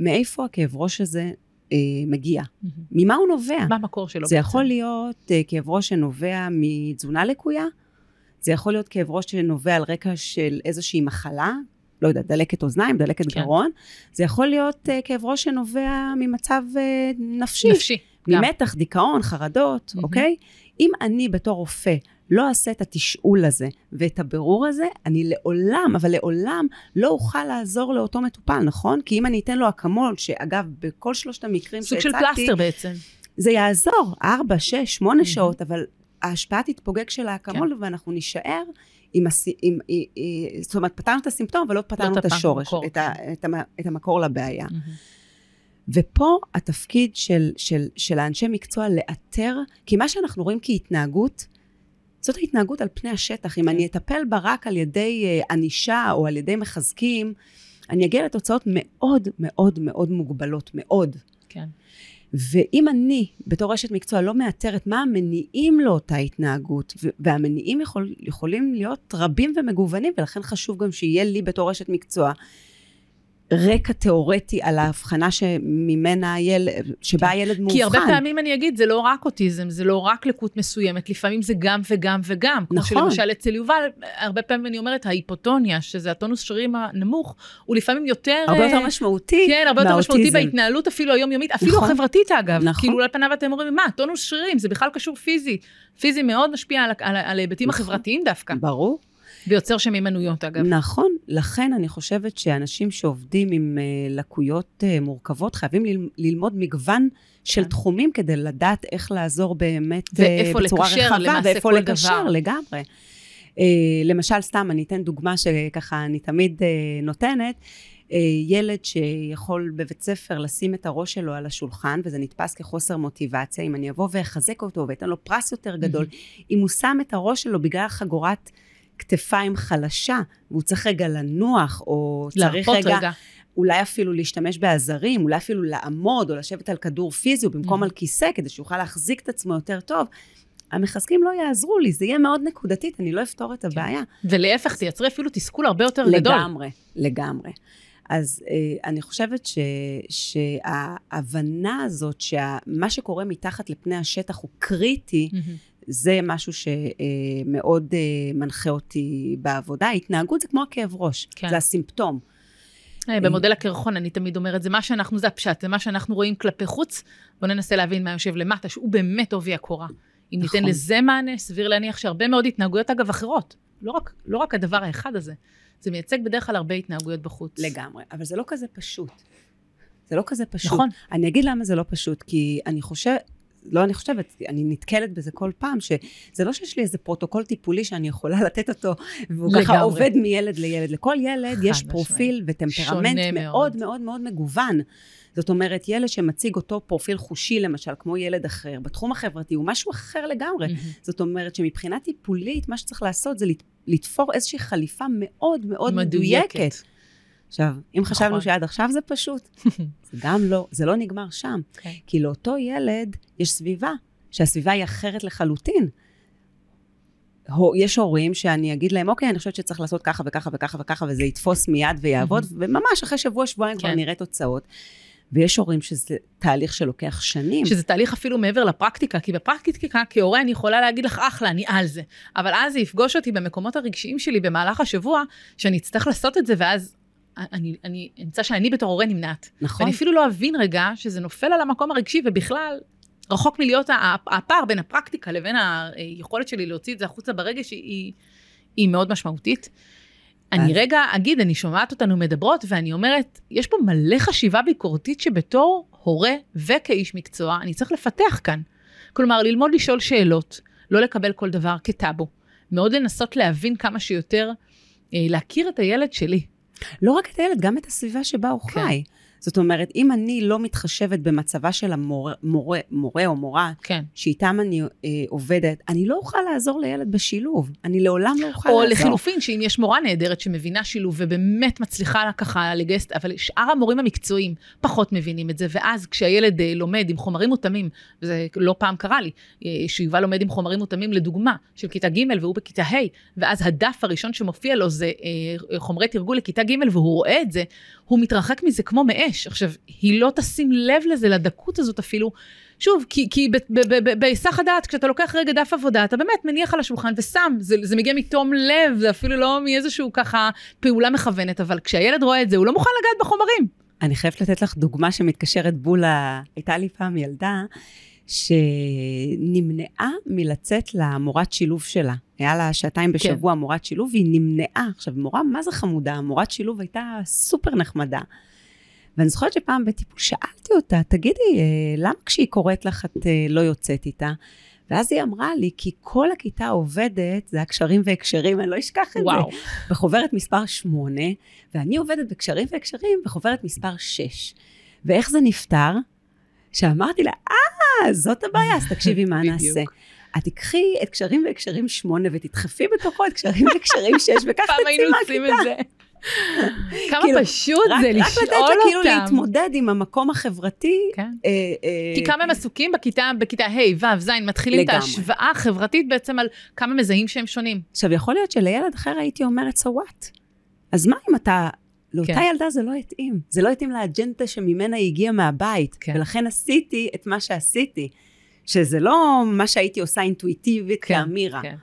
מאיפה הכאב ראש הזה אה, מגיע. Mm-hmm. ממה הוא נובע? מה המקור שלו? זה בעצם? יכול להיות אה, כאב ראש שנובע מתזונה לקויה, זה יכול להיות כאב ראש שנובע על רקע של איזושהי מחלה, לא יודעת, דלקת אוזניים, דלקת כן. גרון, זה יכול להיות אה, כאב ראש שנובע ממצב אה, נפשי. נפשי. ממתח, גם. דיכאון, חרדות, mm-hmm. אוקיי? אם אני בתור רופא לא אעשה את התשאול הזה ואת הבירור הזה, אני לעולם, אבל לעולם לא אוכל לעזור לאותו מטופל, נכון? כי אם אני אתן לו אקמול, שאגב, בכל שלושת המקרים שהצגתי... סוג של פלסטר בעצם. זה יעזור, ארבע, שש, שמונה שעות, אבל ההשפעה תתפוגג של האקמול, כן. ואנחנו נישאר עם, הס... עם, עם, עם... זאת אומרת, פתרנו את הסימפטום, אבל לא פתרנו לא את השורש, את, ה... כן. את, המ... את המקור לבעיה. ופה התפקיד של, של, של האנשי מקצוע לאתר, כי מה שאנחנו רואים כהתנהגות, זאת ההתנהגות על פני השטח. אם כן. אני אטפל בה רק על ידי אה, ענישה או על ידי מחזקים, אני אגיע לתוצאות מאוד מאוד מאוד מוגבלות, מאוד. כן. ואם אני, בתור אשת מקצוע, לא מאתרת מה המניעים לאותה התנהגות, והמניעים יכול, יכולים להיות רבים ומגוונים, ולכן חשוב גם שיהיה לי בתור אשת מקצוע רקע תיאורטי על ההבחנה שממנה הילד, שבה כן. הילד מאובחן. כי הרבה פעמים אני אגיד, זה לא רק אוטיזם, זה לא רק לקות מסוימת, לפעמים זה גם וגם וגם. נכון. כמו שלמשל אצל יובל, הרבה פעמים אני אומרת, ההיפוטוניה, שזה הטונוס שרירים הנמוך, הוא לפעמים יותר... הרבה יותר משמעותי כן, הרבה יותר משמעותי בהתנהלות אפילו היומיומית, אפילו נכון. החברתית אגב. נכון. כאילו על פניו אתם אומרים, מה, טונוס שרירים, זה בכלל קשור פיזי. פיזי מאוד משפיע על ההיבטים נכון. החברתיים דווקא. ברור. ויוצר שם הימנויות, אגב. נכון, לכן אני חושבת שאנשים שעובדים עם uh, לקויות uh, מורכבות חייבים ללמוד מגוון של כן. תחומים כדי לדעת איך לעזור באמת uh, בצורה רחבה, ואיפה לקשר דבר. לגמרי. למשל, סתם, אני אתן דוגמה שככה אני תמיד נותנת. ילד שיכול בבית ספר לשים את הראש שלו על השולחן, וזה נתפס כחוסר מוטיבציה, אם אני אבוא ואחזק אותו ואתן לו פרס יותר גדול, mm-hmm. אם הוא שם את הראש שלו בגלל חגורת כתפיים חלשה, והוא צריך רגע לנוח, או צריך רגע, רגע, אולי אפילו להשתמש בעזרים, אולי אפילו לעמוד, או לשבת על כדור פיזי, או במקום mm-hmm. על כיסא, כדי שיוכל להחזיק את עצמו יותר טוב. המחזקים לא יעזרו לי, זה יהיה מאוד נקודתית, אני לא אפתור את כן. הבעיה. ולהפך, תייצרי אפילו תסכול הרבה יותר לגמרי, גדול. לגמרי, לגמרי. אז אה, אני חושבת ש, שההבנה הזאת, שמה שקורה מתחת לפני השטח הוא קריטי, mm-hmm. זה משהו שמאוד אה, מנחה אותי בעבודה. התנהגות זה כמו הכאב ראש, כן. זה הסימפטום. אה, במודל הקרחון אני תמיד אומרת, זה מה שאנחנו, זה הפשט, זה מה שאנחנו רואים כלפי חוץ, בואו ננסה להבין מה יושב למטה, שהוא באמת עובי הקורה. אם נכון. ניתן לזה מענה, סביר להניח שהרבה מאוד התנהגויות, אגב, אחרות. לא רק, לא רק הדבר האחד הזה, זה מייצג בדרך כלל הרבה התנהגויות בחוץ. לגמרי, אבל זה לא כזה פשוט. זה לא כזה פשוט. נכון. אני אגיד למה זה לא פשוט, כי אני חושבת, לא אני חושבת, אני נתקלת בזה כל פעם, שזה לא שיש לי איזה פרוטוקול טיפולי שאני יכולה לתת אותו, והוא לגמרי. ככה עובד מילד לילד. לכל ילד יש פרופיל וטמפרמנט מאוד מאוד מאוד מגוון. זאת אומרת, ילד שמציג אותו פרופיל חושי, למשל, כמו ילד אחר, בתחום החברתי, הוא משהו אחר לגמרי. Mm-hmm. זאת אומרת שמבחינה טיפולית, מה שצריך לעשות זה לתפור איזושהי חליפה מאוד מאוד מדויקת. מדויקת. עכשיו, אם נכון. חשבנו שעד עכשיו זה פשוט, זה גם לא, זה לא נגמר שם. Okay. אוקיי. כי לאותו ילד יש סביבה, שהסביבה היא אחרת לחלוטין. יש הורים שאני אגיד להם, אוקיי, אני חושבת שצריך לעשות ככה וככה וככה וככה, וזה יתפוס מיד ויעבוד, וממש אחרי שבוע, שבועיים כבר כן. נראה תוצאות. ויש הורים שזה תהליך שלוקח שנים. שזה תהליך אפילו מעבר לפרקטיקה, כי בפרקטיקה, כהורה, אני יכולה להגיד לך, אחלה, אני על זה. אבל אז זה יפגוש אותי במקומות הרגשיים שלי במהלך השבוע, שאני אצטרך לעשות את זה, ואז אני, אני אמצא שאני בתור הורה נמנעת. נכון. ואני אפילו לא אבין רגע שזה נופל על המקום הרגשי, ובכלל, רחוק מלהיות הפער בין הפרקטיקה לבין היכולת שלי להוציא את זה החוצה ברגש, היא, היא מאוד משמעותית. אני רגע אגיד, אני שומעת אותנו מדברות, ואני אומרת, יש פה מלא חשיבה ביקורתית שבתור הורה וכאיש מקצוע, אני צריך לפתח כאן. כלומר, ללמוד לשאול שאלות, לא לקבל כל דבר כטאבו. מאוד לנסות להבין כמה שיותר, אה, להכיר את הילד שלי. לא רק את הילד, גם את הסביבה שבה הוא כן. חי. זאת אומרת, אם אני לא מתחשבת במצבה של המורה מורה, מורה או מורה, כן. שאיתם אני אה, עובדת, אני לא אוכל לעזור לילד בשילוב. אני לעולם לא אוכל או לעזור. לחילופין, שאם יש מורה נהדרת שמבינה שילוב ובאמת מצליחה לה ככה לגייס, אבל שאר המורים המקצועיים פחות מבינים את זה, ואז כשהילד אה, לומד עם חומרים מותאמים, וזה לא פעם קרה לי, אה, שיובל לומד עם חומרים מותאמים לדוגמה, של כיתה ג' והוא בכיתה ה', ואז הדף הראשון שמופיע לו זה אה, חומרי תרגול לכיתה ג' והוא רואה את זה, הוא מתרחק מזה כמו מאש. עכשיו, היא לא תשים לב לזה, לדקות הזאת אפילו. שוב, כי, כי בהיסח הדעת, כשאתה לוקח רגע דף עבודה, אתה באמת מניח על השולחן ושם, זה, זה מגיע מתום לב, זה אפילו לא מאיזשהו ככה פעולה מכוונת, אבל כשהילד רואה את זה, הוא לא מוכן לגעת בחומרים. אני חייבת לתת לך דוגמה שמתקשרת בול, ה- הייתה לי פעם ילדה שנמנעה מלצאת למורת שילוב שלה. היה לה שעתיים בשבוע כן. מורת שילוב, והיא נמנעה. עכשיו, מורה, מה זה חמודה? מורת שילוב הייתה סופר נחמדה. ואני זוכרת שפעם בטיפול שאלתי אותה, תגידי, אה, למה כשהיא קוראת לך את אה, לא יוצאת איתה? ואז היא אמרה לי, כי כל הכיתה עובדת, זה הקשרים והקשרים, אני לא אשכח את וואו. זה, בחוברת מספר 8, ואני עובדת בקשרים והקשרים בחוברת מספר 6. ואיך זה נפתר? שאמרתי לה, אה, זאת הבעיה, אז תקשיבי מה. נעשה. את תיקחי את קשרים והקשרים 8 ותדחפי בתוכו את קשרים והקשרים 6 וכך פעם תצאי היינו עושים מהכיתה. את זה. כמה כאילו, פשוט רק, זה רק לתת לשאול לה כאילו אותם. להתמודד עם המקום החברתי. כן. אה, אה, כי כמה הם עסוקים בכיתה, בכיתה ה', ו', ז', מתחילים את. ההשוואה החברתית בעצם על כמה מזהים שהם שונים. עכשיו, יכול להיות שלילד אחר הייתי אומרת, so what? אז מה אם אתה... לאותה כן. ילדה זה לא התאים. זה לא התאים לאג'נדה שממנה היא הגיעה מהבית. כן. ולכן עשיתי את מה שעשיתי. שזה לא מה שהייתי עושה אינטואיטיבית כן, כאמירה. כן.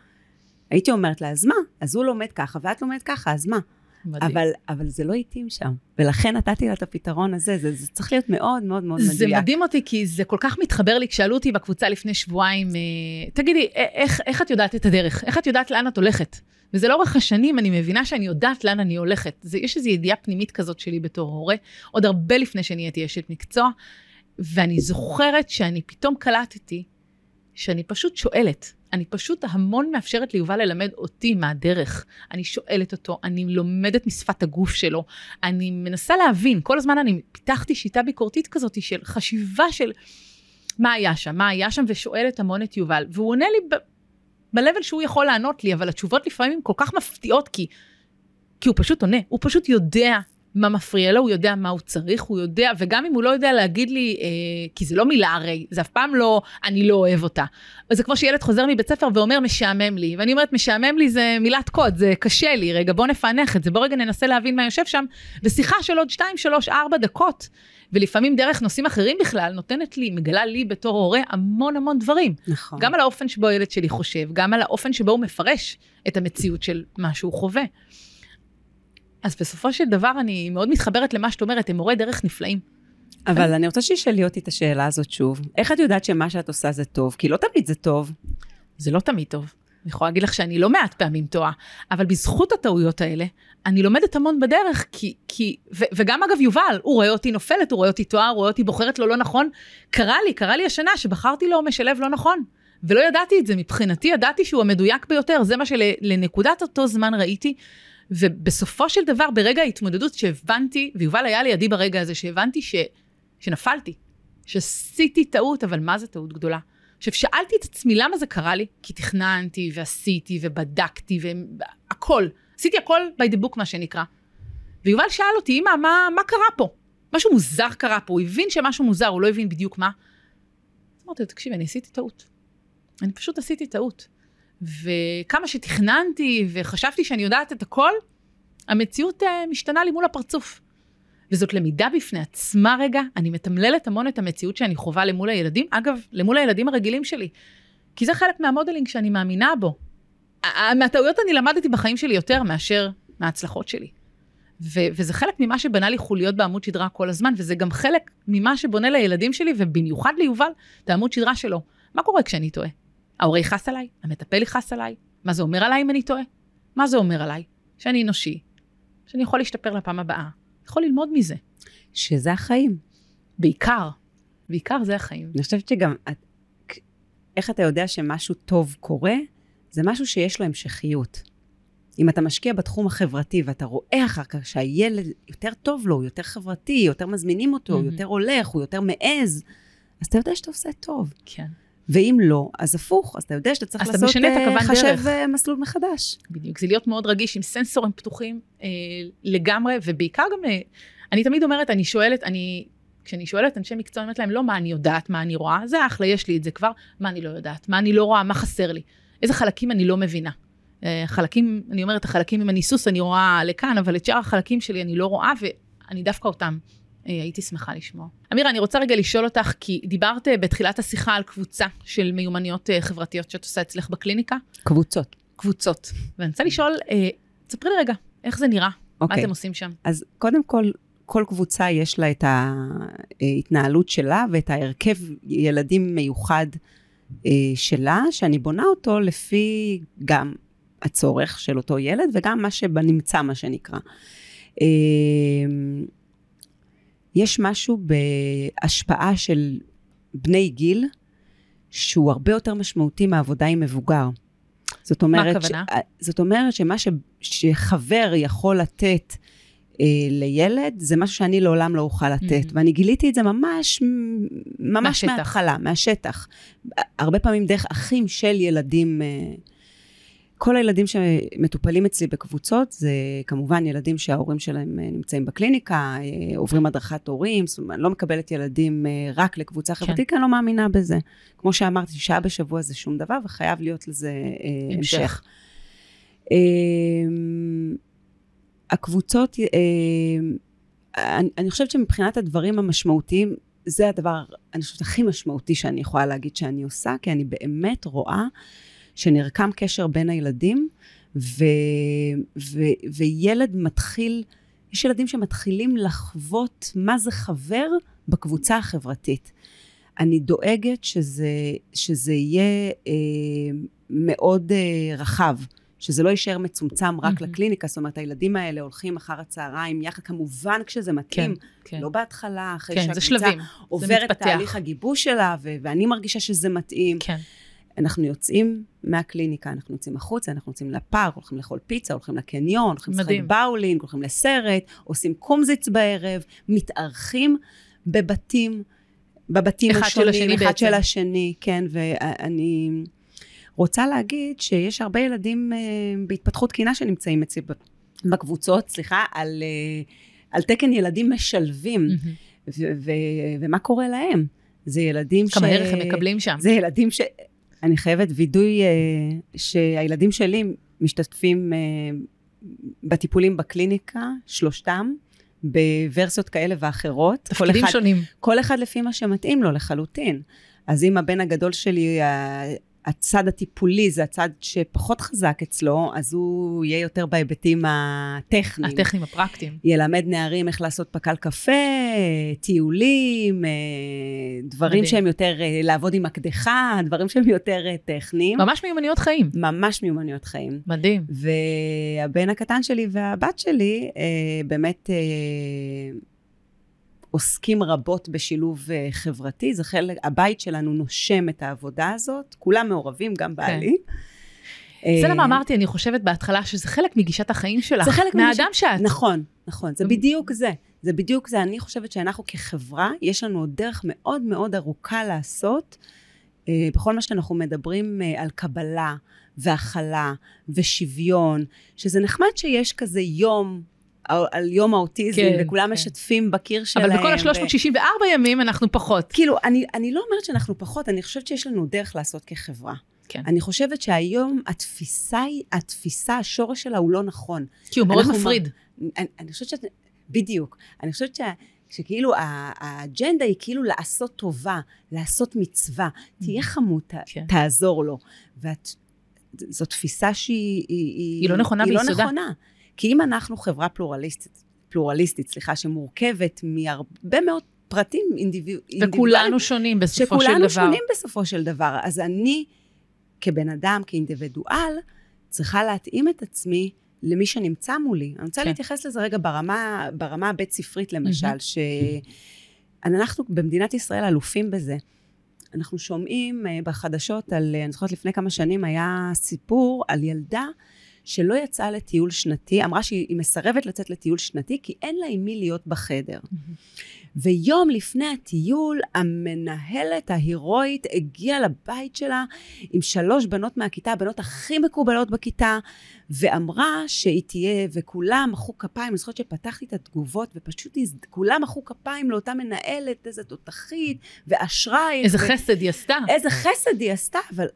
הייתי אומרת לה, אז מה? אז הוא לומד ככה, ואת לומדת ככה, אז מה? מדהים. אבל, אבל זה לא התאים שם. ולכן נתתי לה את הפתרון הזה. זה, זה צריך להיות מאוד מאוד מאוד זה מדויק. מדהים אותי, כי זה כל כך מתחבר לי, כשאלו אותי בקבוצה לפני שבועיים, אה, תגידי, איך, איך את יודעת את הדרך? איך את יודעת לאן את הולכת? וזה לאורך השנים, אני מבינה שאני יודעת לאן אני הולכת. זה, יש איזו ידיעה פנימית כזאת שלי בתור הורה, עוד הרבה לפני שנהייתי אשת מקצוע, ואני זוכרת שאני פתאום קלטתי שאני פשוט שואלת. אני פשוט המון מאפשרת ליובל ללמד אותי מהדרך. אני שואלת אותו, אני לומדת משפת הגוף שלו, אני מנסה להבין, כל הזמן אני פיתחתי שיטה ביקורתית כזאת של חשיבה של מה היה שם, מה היה שם, ושואלת המון את יובל. והוא עונה לי ב-level שהוא יכול לענות לי, אבל התשובות לפעמים כל כך מפתיעות, כי, כי הוא פשוט עונה, הוא פשוט יודע מה מפריע לו, הוא יודע מה הוא צריך, הוא יודע, וגם אם הוא לא יודע להגיד לי, אה, כי זה לא מילה הרי, זה אף פעם לא, אני לא אוהב אותה. זה כמו שילד חוזר מבית ספר ואומר, משעמם לי. ואני אומרת, משעמם לי זה מילת קוד, זה קשה לי, רגע, בוא נפענח את זה, בוא רגע ננסה להבין מה יושב שם. ושיחה של עוד 2, 3, 4 דקות, ולפעמים דרך נושאים אחרים בכלל, נותנת לי, מגלה לי בתור הורה המון המון דברים. נכון. גם על האופן שבו הילד שלי חושב, גם על האופן שבו הוא מפרש את המציאות של מה שהוא חווה. אז בסופו של דבר אני מאוד מתחברת למה שאת אומרת, הם מורי דרך נפלאים. אבל אני רוצה שישאלי אותי את השאלה הזאת שוב. איך את יודעת שמה שאת עושה זה טוב? כי לא תמיד זה טוב. זה לא תמיד טוב. אני יכולה להגיד לך שאני לא מעט פעמים טועה, אבל בזכות הטעויות האלה, אני לומדת המון בדרך, כי, כי ו, וגם אגב יובל, הוא רואה אותי נופלת, הוא רואה אותי טועה, הוא רואה אותי בוחרת לו לא נכון. קרה לי, קרה לי השנה שבחרתי לו משלב לא נכון, ולא ידעתי את זה. מבחינתי ידעתי שהוא המדויק ביותר, זה מה שלנקודת אותו זמן ראיתי. ובסופו של דבר, ברגע ההתמודדות שהבנתי, ויובל היה לידי ברגע הזה, שהבנתי ש, שנפלתי, שעשיתי טעות, אבל מה זה טעות גדולה? עכשיו, שאלתי את עצמי למה זה קרה לי, כי תכננתי ועשיתי ובדקתי והכל. עשיתי הכל by the book, מה שנקרא. ויובל שאל אותי, אמא, מה, מה קרה פה? משהו מוזר קרה פה, הוא הבין שמשהו מוזר, הוא לא הבין בדיוק מה. אמרתי לו, תקשיב, אני עשיתי טעות. אני פשוט עשיתי טעות. וכמה שתכננתי וחשבתי שאני יודעת את הכל, המציאות uh, משתנה לי מול הפרצוף. וזאת למידה בפני עצמה רגע, אני מתמללת המון את המציאות שאני חווה למול הילדים, אגב, למול הילדים הרגילים שלי. כי זה חלק מהמודלינג שאני מאמינה בו. מהטעויות אני למדתי בחיים שלי יותר מאשר מההצלחות שלי. ו- וזה חלק ממה שבנה לי חוליות בעמוד שדרה כל הזמן, וזה גם חלק ממה שבונה לילדים שלי, ובמיוחד ליובל, את העמוד שדרה שלו. מה קורה כשאני טועה? ההורה יכעס עליי? המטפל יכעס עליי? מה זה אומר עליי אם אני טועה? מה זה אומר עליי? שאני אנושי, שאני יכול להשתפר לפעם הבאה, יכול ללמוד מזה. שזה החיים. בעיקר, בעיקר זה החיים. אני חושבת שגם, את, איך אתה יודע שמשהו טוב קורה? זה משהו שיש לו המשכיות. אם אתה משקיע בתחום החברתי ואתה רואה אחר כך שהילד יותר טוב לו, הוא יותר חברתי, יותר מזמינים אותו, הוא מהמם. יותר הולך, הוא יותר מעז, אז אתה יודע שאתה עושה טוב. כן. ואם לא, אז הפוך, אז אתה יודע שאתה צריך לעשות, משנה הכוון חשב דרך. אה, מסלול מחדש. בדיוק, זה להיות מאוד רגיש עם סנסורים פתוחים אה, לגמרי, ובעיקר גם, אה, אני תמיד אומרת, אני שואלת, אני, כשאני שואלת אנשי מקצוע, אני אומרת להם, לא מה אני יודעת, מה אני רואה, זה אחלה, יש לי את זה כבר, מה אני לא יודעת, מה אני לא רואה, מה חסר לי, איזה חלקים אני לא מבינה. חלקים, אני אומרת, החלקים עם הניסוס אני רואה לכאן, אבל את שאר החלקים שלי אני לא רואה, ואני דווקא אותם הייתי שמחה לשמוע. אמירה, אני רוצה רגע לשאול אותך, כי דיברת אה, בתחילת השיחה על קבוצה של מיומנויות אה, חברתיות שאת עושה אצלך בקליניקה. קבוצות. קבוצות. ואני רוצה לשאול, אה, תספרי לי רגע, איך זה נראה? מה אוקיי. אתם עושים שם? אז קודם כל, כל קבוצה יש לה את ההתנהלות שלה ואת ההרכב ילדים מיוחד אה, שלה, שאני בונה אותו לפי גם הצורך של אותו ילד וגם מה שבנמצא, מה שנקרא. יש משהו בהשפעה של בני גיל, שהוא הרבה יותר משמעותי מהעבודה עם מבוגר. זאת אומרת, הכוונה? ש, זאת אומרת שמה ש, שחבר יכול לתת אה, לילד, זה משהו שאני לעולם לא אוכל לתת. מהמם. ואני גיליתי את זה ממש, ממש מהשטח. מההתחלה, מהשטח. הרבה פעמים דרך אחים של ילדים. אה, כל הילדים שמטופלים אצלי בקבוצות, זה כמובן ילדים שההורים שלהם אה, נמצאים בקליניקה, אה, עוברים הדרכת הורים, זאת אומרת, אני לא מקבלת ילדים אה, רק לקבוצה חברתית, כי אני לא מאמינה בזה. כמו שאמרתי, שעה בשבוע זה שום דבר, וחייב להיות לזה המשך. המשך. הקבוצות, אני, אני חושבת שמבחינת הדברים המשמעותיים, זה הדבר, אני חושבת, הכי משמעותי שאני יכולה להגיד שאני עושה, כי אני באמת רואה שנרקם קשר בין הילדים, ו, ו, וילד מתחיל, יש ילדים שמתחילים לחוות מה זה חבר בקבוצה החברתית. אני דואגת שזה, שזה יהיה אה, מאוד אה, רחב. שזה לא יישאר מצומצם רק מהמם. לקליניקה, זאת אומרת, הילדים האלה הולכים אחר הצהריים יחד, כמובן כשזה כן, מתאים, כן. לא בהתחלה, אחרי כן, שהקבוצה. עוברת. תהליך הגיבוש שלה, ו- ואני מרגישה שזה מתאים. כן. אנחנו יוצאים מהקליניקה, אנחנו יוצאים החוצה, אנחנו יוצאים לפארק, הולכים לאכול פיצה, הולכים לקניון, הולכים לשחק. באולינג, הולכים לסרט, עושים קומזיץ בערב, מתארחים בבתים, בבתים אחד של השונים, השני אחד בעצם. של השני, כן, ואני רוצה להגיד שיש הרבה ילדים אה, בהתפתחות תקינה שנמצאים אצלי בקבוצות, סליחה, על, אה, על תקן ילדים משלבים, מהמם. ו- ו- ומה קורה להם? זה ילדים כמה ערך הם מקבלים שם. זה ילדים ש... אני חייבת וידוי אה, שהילדים שלי משתתפים אה, בטיפולים בקליניקה, שלושתם, בוורסיות כאלה ואחרות. כל תפקידים אחד, שונים. כל אחד לפי מה שמתאים לו לחלוטין. אז אם הבן הגדול שלי, הצד הטיפולי זה הצד שפחות חזק אצלו, אז הוא יהיה יותר בהיבטים הטכניים. הטכניים הפרקטיים. ילמד נערים איך לעשות פקל קפה, טיולים, אה, דברים מדהים. שהם יותר, אה, לעבוד עם מקדחה, דברים שהם יותר אה, טכניים. ממש מיומנויות חיים. ממש מיומנויות חיים. מדהים. והבן הקטן שלי והבת שלי באמת עוסקים רבות בשילוב אה, חברתי. זה חלק, הבית שלנו נושם את העבודה הזאת, כולם מעורבים, גם בעלי. זה אה, למה אמרתי, אני חושבת בהתחלה, שזה חלק מגישת החיים שלך. זה חלק מהאדם שאת. נכון, נכון, זה בדיוק זה. זה בדיוק זה. אני חושבת שאנחנו כחברה, יש לנו עוד דרך מאוד מאוד ארוכה לעשות אה, בכל מה שאנחנו מדברים על קבלה והכלה ושוויון, שזה נחמד שיש כזה יום. על, יום האוטיזם, כן, וכולם כן. משתפים בקיר שלהם. אבל בכל ו- ה-364 ימים אנחנו פחות. כאילו, אני, אני לא אומרת שאנחנו פחות, אני חושבת שיש לנו דרך לעשות כחברה. כן. אני חושבת שהיום התפיסה היא, התפיסה, השורש שלה הוא לא נכון. כי הוא מאוד מפריד. אני, אני חושבת שאת... בדיוק. אני חושבת שה, שכאילו האג'נדה היא כאילו לעשות טובה, לעשות מצווה. תהיה חמוד, ת, כן. תעזור לו. ואת... זו תפיסה שהיא... היא, היא לא נכונה היא ביסודה. לא נכונה. כי אם אנחנו חברה פלורליסטית, פלורליסטית, סליחה, שמורכבת מהרבה מאוד פרטים אינדיבידואליים, וכולנו שונים בסופו של דבר. שכולנו שונים בסופו של דבר. אז אני, כבן אדם, כאינדיבידואל, צריכה להתאים את עצמי למי שנמצא מולי. אני רוצה כן. להתייחס לזה רגע ברמה, ברמה הבית ספרית, למשל, מהמם. שאנחנו במדינת ישראל אלופים בזה. אנחנו שומעים אה, בחדשות על, אה, אני זוכרת לפני כמה שנים היה סיפור על ילדה שלא יצאה לטיול שנתי, אמרה שהיא מסרבת לצאת לטיול שנתי כי אין לה עם מי להיות בחדר. ויום לפני הטיול, המנהלת ההירואית הגיעה לבית שלה עם שלוש בנות מהכיתה, הבנות הכי מקובלות בכיתה, ואמרה שהיא תהיה, וכולם מחאו כפיים, אני זוכרת שפתחתי את התגובות, ופשוט כולם מחאו כפיים לאותה מנהלת, איזה תותחית, ואשראי. איזה ו... חסד היא עשתה. איזה חסד היא עשתה, אבל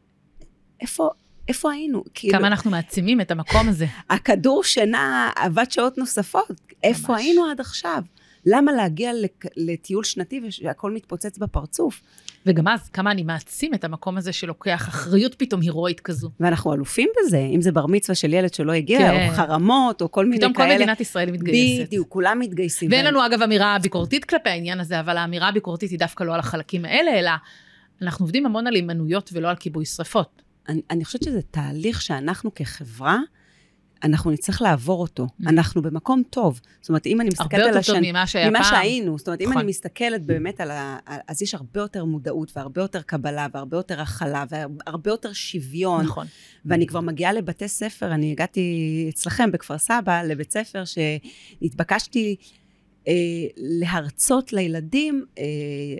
איפה... איפה היינו? כאילו, כמה אנחנו מעצימים את המקום הזה. הכדור שינה עבד שעות נוספות. איפה ממש. היינו עד עכשיו? למה להגיע לטיול שנתי ושהכול מתפוצץ בפרצוף? וגם אז, כמה אני מעצים את המקום הזה שלוקח אחריות פתאום הירואית כזו. ואנחנו אלופים בזה, אם זה בר מצווה של ילד שלא הגיע, כן. או חרמות, או כל מיני כאלה. פתאום כל מדינת ישראל מתגייסת. בדיוק, כולם מתגייסים. ואין לנו אגב אמירה ביקורתית כלפי העניין הזה, אבל האמירה הביקורתית היא דווקא לא על החלקים האלה, אלא אנחנו עובדים המון על הימנויות ולא על כיבוי שרפות. אני, אני חושבת שזה תהליך שאנחנו כחברה, אנחנו נצטרך לעבור אותו. Mm. אנחנו במקום טוב. זאת אומרת, אם אני מסתכלת על השן... הרבה יותר טוב ממה שהיה ממה פעם. ממה שהיינו. זאת אומרת, אם נכון. אני מסתכלת באמת על ה... אז יש הרבה יותר מודעות, והרבה יותר קבלה, והרבה יותר הכלה, והרבה יותר שוויון. נכון. ואני כבר מגיעה לבתי ספר, אני הגעתי אצלכם בכפר סבא, לבית ספר שהתבקשתי אה, להרצות לילדים, אה,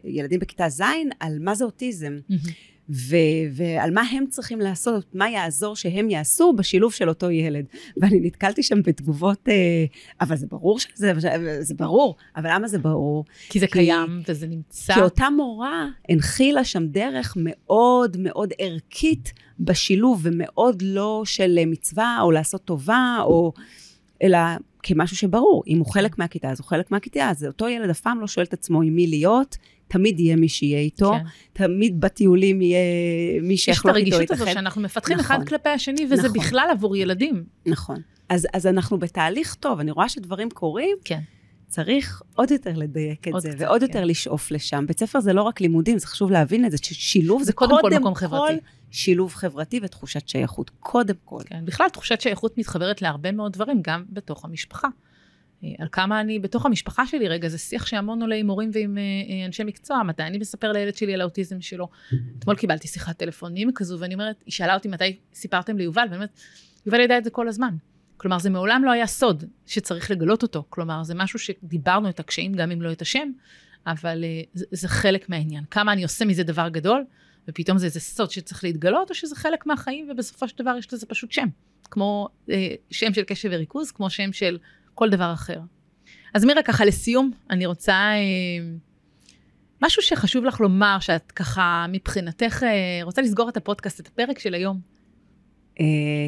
ילדים בכיתה ז', על מה זה אוטיזם. Mm-hmm. ו- ועל מה הם צריכים לעשות, מה יעזור שהם יעשו בשילוב של אותו ילד. ואני נתקלתי שם בתגובות, אה, אבל זה ברור שזה, זה ברור, אבל למה זה ברור? כי זה כי, קיים וזה נמצא. כי אותה מורה הנחילה שם דרך מאוד מאוד ערכית בשילוב, ומאוד לא של מצווה או לעשות טובה, או... אלא כמשהו שברור, אם הוא חלק מהכיתה, אז הוא חלק מהכיתה, אז אותו ילד אף פעם לא שואל את עצמו עם מי להיות, תמיד יהיה מי שיהיה איתו, כן. תמיד בטיולים יהיה מי שיחלוק איתו החלק. יש את הרגישות הזו שאנחנו מפתחים נכון, אחד כלפי השני, וזה נכון. בכלל עבור ילדים. נכון. אז, אז אנחנו בתהליך טוב, אני רואה שדברים קורים. כן. צריך עוד יותר לדייק את זה, קצת, ועוד כן. יותר לשאוף לשם. בית ספר זה לא רק לימודים, זה חשוב להבין את זה, ששילוב זה קודם כל מקום חברתי. שילוב חברתי ותחושת שייכות, קודם כל. כן, בכלל תחושת שייכות מתחברת להרבה מאוד דברים, גם בתוך המשפחה. אה, על כמה אני בתוך המשפחה שלי, רגע, זה שיח שהמון עולה עם הורים ועם אה, אה, אנשי מקצוע, מתי אני מספר לילד שלי על האוטיזם שלו. אתמול קיבלתי שיחת טלפונים כזו, ואני אומרת, היא שאלה אותי מתי סיפרתם ליובל, ואני אומרת, יובל ידע את זה כל הזמן. כלומר, זה מעולם לא היה סוד שצריך לגלות אותו. כלומר, זה משהו שדיברנו את הקשיים, גם אם לא את השם, אבל זה, זה חלק מהעניין. כמה אני עושה מזה דבר גדול, ופתאום זה איזה סוד שצריך להתגלות, או שזה חלק מהחיים, ובסופו של דבר יש לזה פשוט שם. כמו אה, שם של קשב וריכוז, כמו שם של כל דבר אחר. אז מירה, ככה לסיום, אני רוצה... אה, משהו שחשוב לך לומר, שאת ככה מבחינתך אה, רוצה לסגור את הפודקאסט, את הפרק של היום. Uh,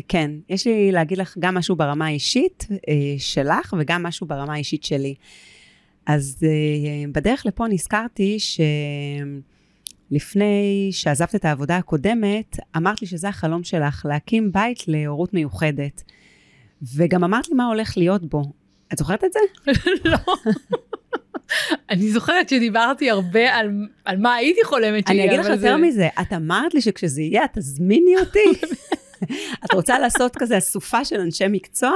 כן, יש לי להגיד לך גם משהו ברמה האישית שלך וגם משהו ברמה האישית שלי. אז בדרך לפה נזכרתי שלפני שעזבת את העבודה הקודמת, אמרת לי שזה החלום שלך, להקים בית להורות מיוחדת. וגם אמרת לי מה הולך להיות בו. את זוכרת את זה? לא. אני זוכרת שדיברתי הרבה על, על מה הייתי חולמת שיהיה. אני אגיד לך יותר זה... מזה, את אמרת לי שכשזה יהיה, את תזמיני אותי. את רוצה לעשות כזה אסופה של אנשי מקצוע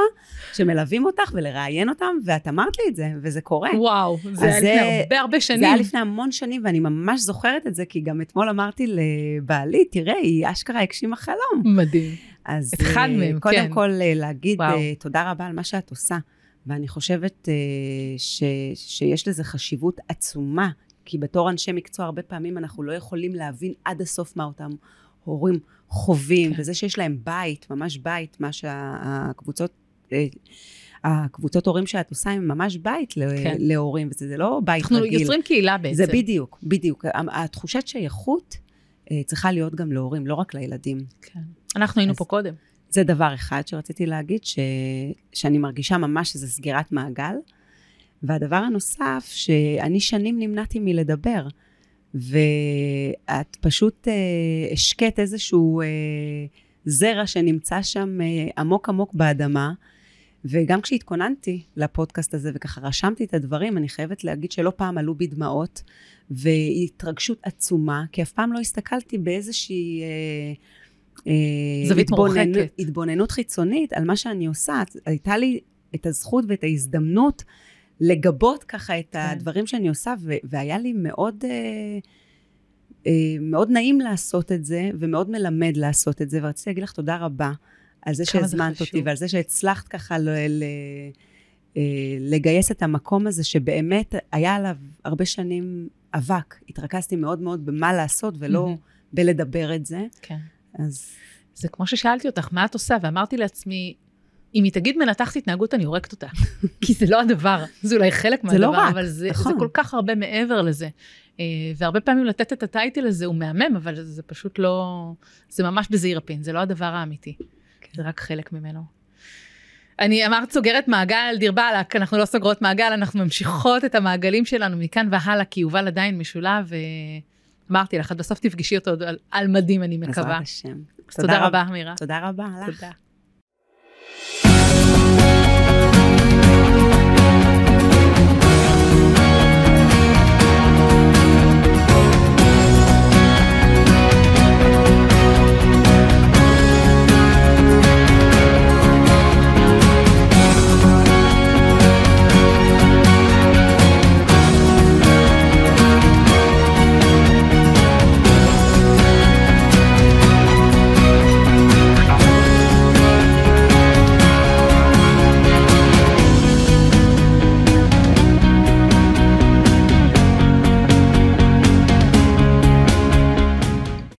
שמלווים אותך ולראיין אותם, ואת אמרת לי את זה, וזה קורה. וואו, זה היה לפני הרבה הרבה שנים. זה היה לפני המון שנים, ואני ממש זוכרת את זה, כי גם אתמול אמרתי לבעלי, תראה, היא אשכרה הגשימה חלום. מדהים. אז אחד מהם, כן. קודם כל אה, להגיד וואו. אה, תודה רבה על מה שאת עושה. ואני חושבת uh, ש, שיש לזה חשיבות עצומה, כי בתור אנשי מקצוע הרבה פעמים אנחנו לא יכולים להבין עד הסוף מה אותם הורים חווים, כן. וזה שיש להם בית, ממש בית, מה שהקבוצות... אה, הקבוצות הורים שאת עושה הם ממש בית כן. להורים, וזה לא בית אנחנו רגיל. אנחנו יוצרים קהילה בעצם. זה בדיוק, בדיוק. התחושת שייכות אה, צריכה להיות גם להורים, לא רק לילדים. כן. אנחנו היינו פה קודם. זה דבר אחד שרציתי להגיד, ש... שאני מרגישה ממש שזו סגירת מעגל. והדבר הנוסף, שאני שנים נמנעתי מלדבר, ואת פשוט אה, השקט איזשהו אה, זרע שנמצא שם אה, עמוק עמוק באדמה, וגם כשהתכוננתי לפודקאסט הזה וככה רשמתי את הדברים, אני חייבת להגיד שלא פעם עלו בי דמעות, והתרגשות עצומה, כי אף פעם לא הסתכלתי באיזושהי... אה, זווית התבוננ... מורחקת. התבוננות חיצונית על מה שאני עושה. הייתה לי את הזכות ואת ההזדמנות לגבות ככה את כן. הדברים שאני עושה, ו- והיה לי מאוד, אה, אה, מאוד נעים לעשות את זה, ומאוד מלמד לעשות את זה, ורציתי להגיד לך תודה רבה על זה שהזמנת אותי. ועל זה שהצלחת ככה ל, ל, אה, לגייס את המקום הזה, שבאמת היה עליו הרבה שנים אבק. התרכזתי מאוד מאוד במה לעשות, ולא מהמם. בלדבר את זה. כן. אז זה כמו ששאלתי אותך, מה את עושה? ואמרתי לעצמי, אם היא תגיד מנתחת התנהגות, אני הורגת אותה. כי זה לא הדבר, זה אולי חלק לא מהדבר, רק, אבל זה, נכון. זה כל כך הרבה מעבר לזה. אה, והרבה פעמים לתת את הטייטל הזה הוא מהמם, אבל זה פשוט לא, זה ממש בזעיר אנפין, זה לא הדבר האמיתי. כן. זה רק חלק ממנו. אני אמרת סוגרת מעגל, דיר באלק, אנחנו לא סוגרות מעגל, אנחנו ממשיכות את המעגלים שלנו מכאן והלאה, כי יובל עדיין משולב, ואמרתי לך, את בסוף תפגשי אותו על, על מדים, אני מקווה. בעזרת השם. אז תודה רבה, מירה. תודה רבה לך. תודה.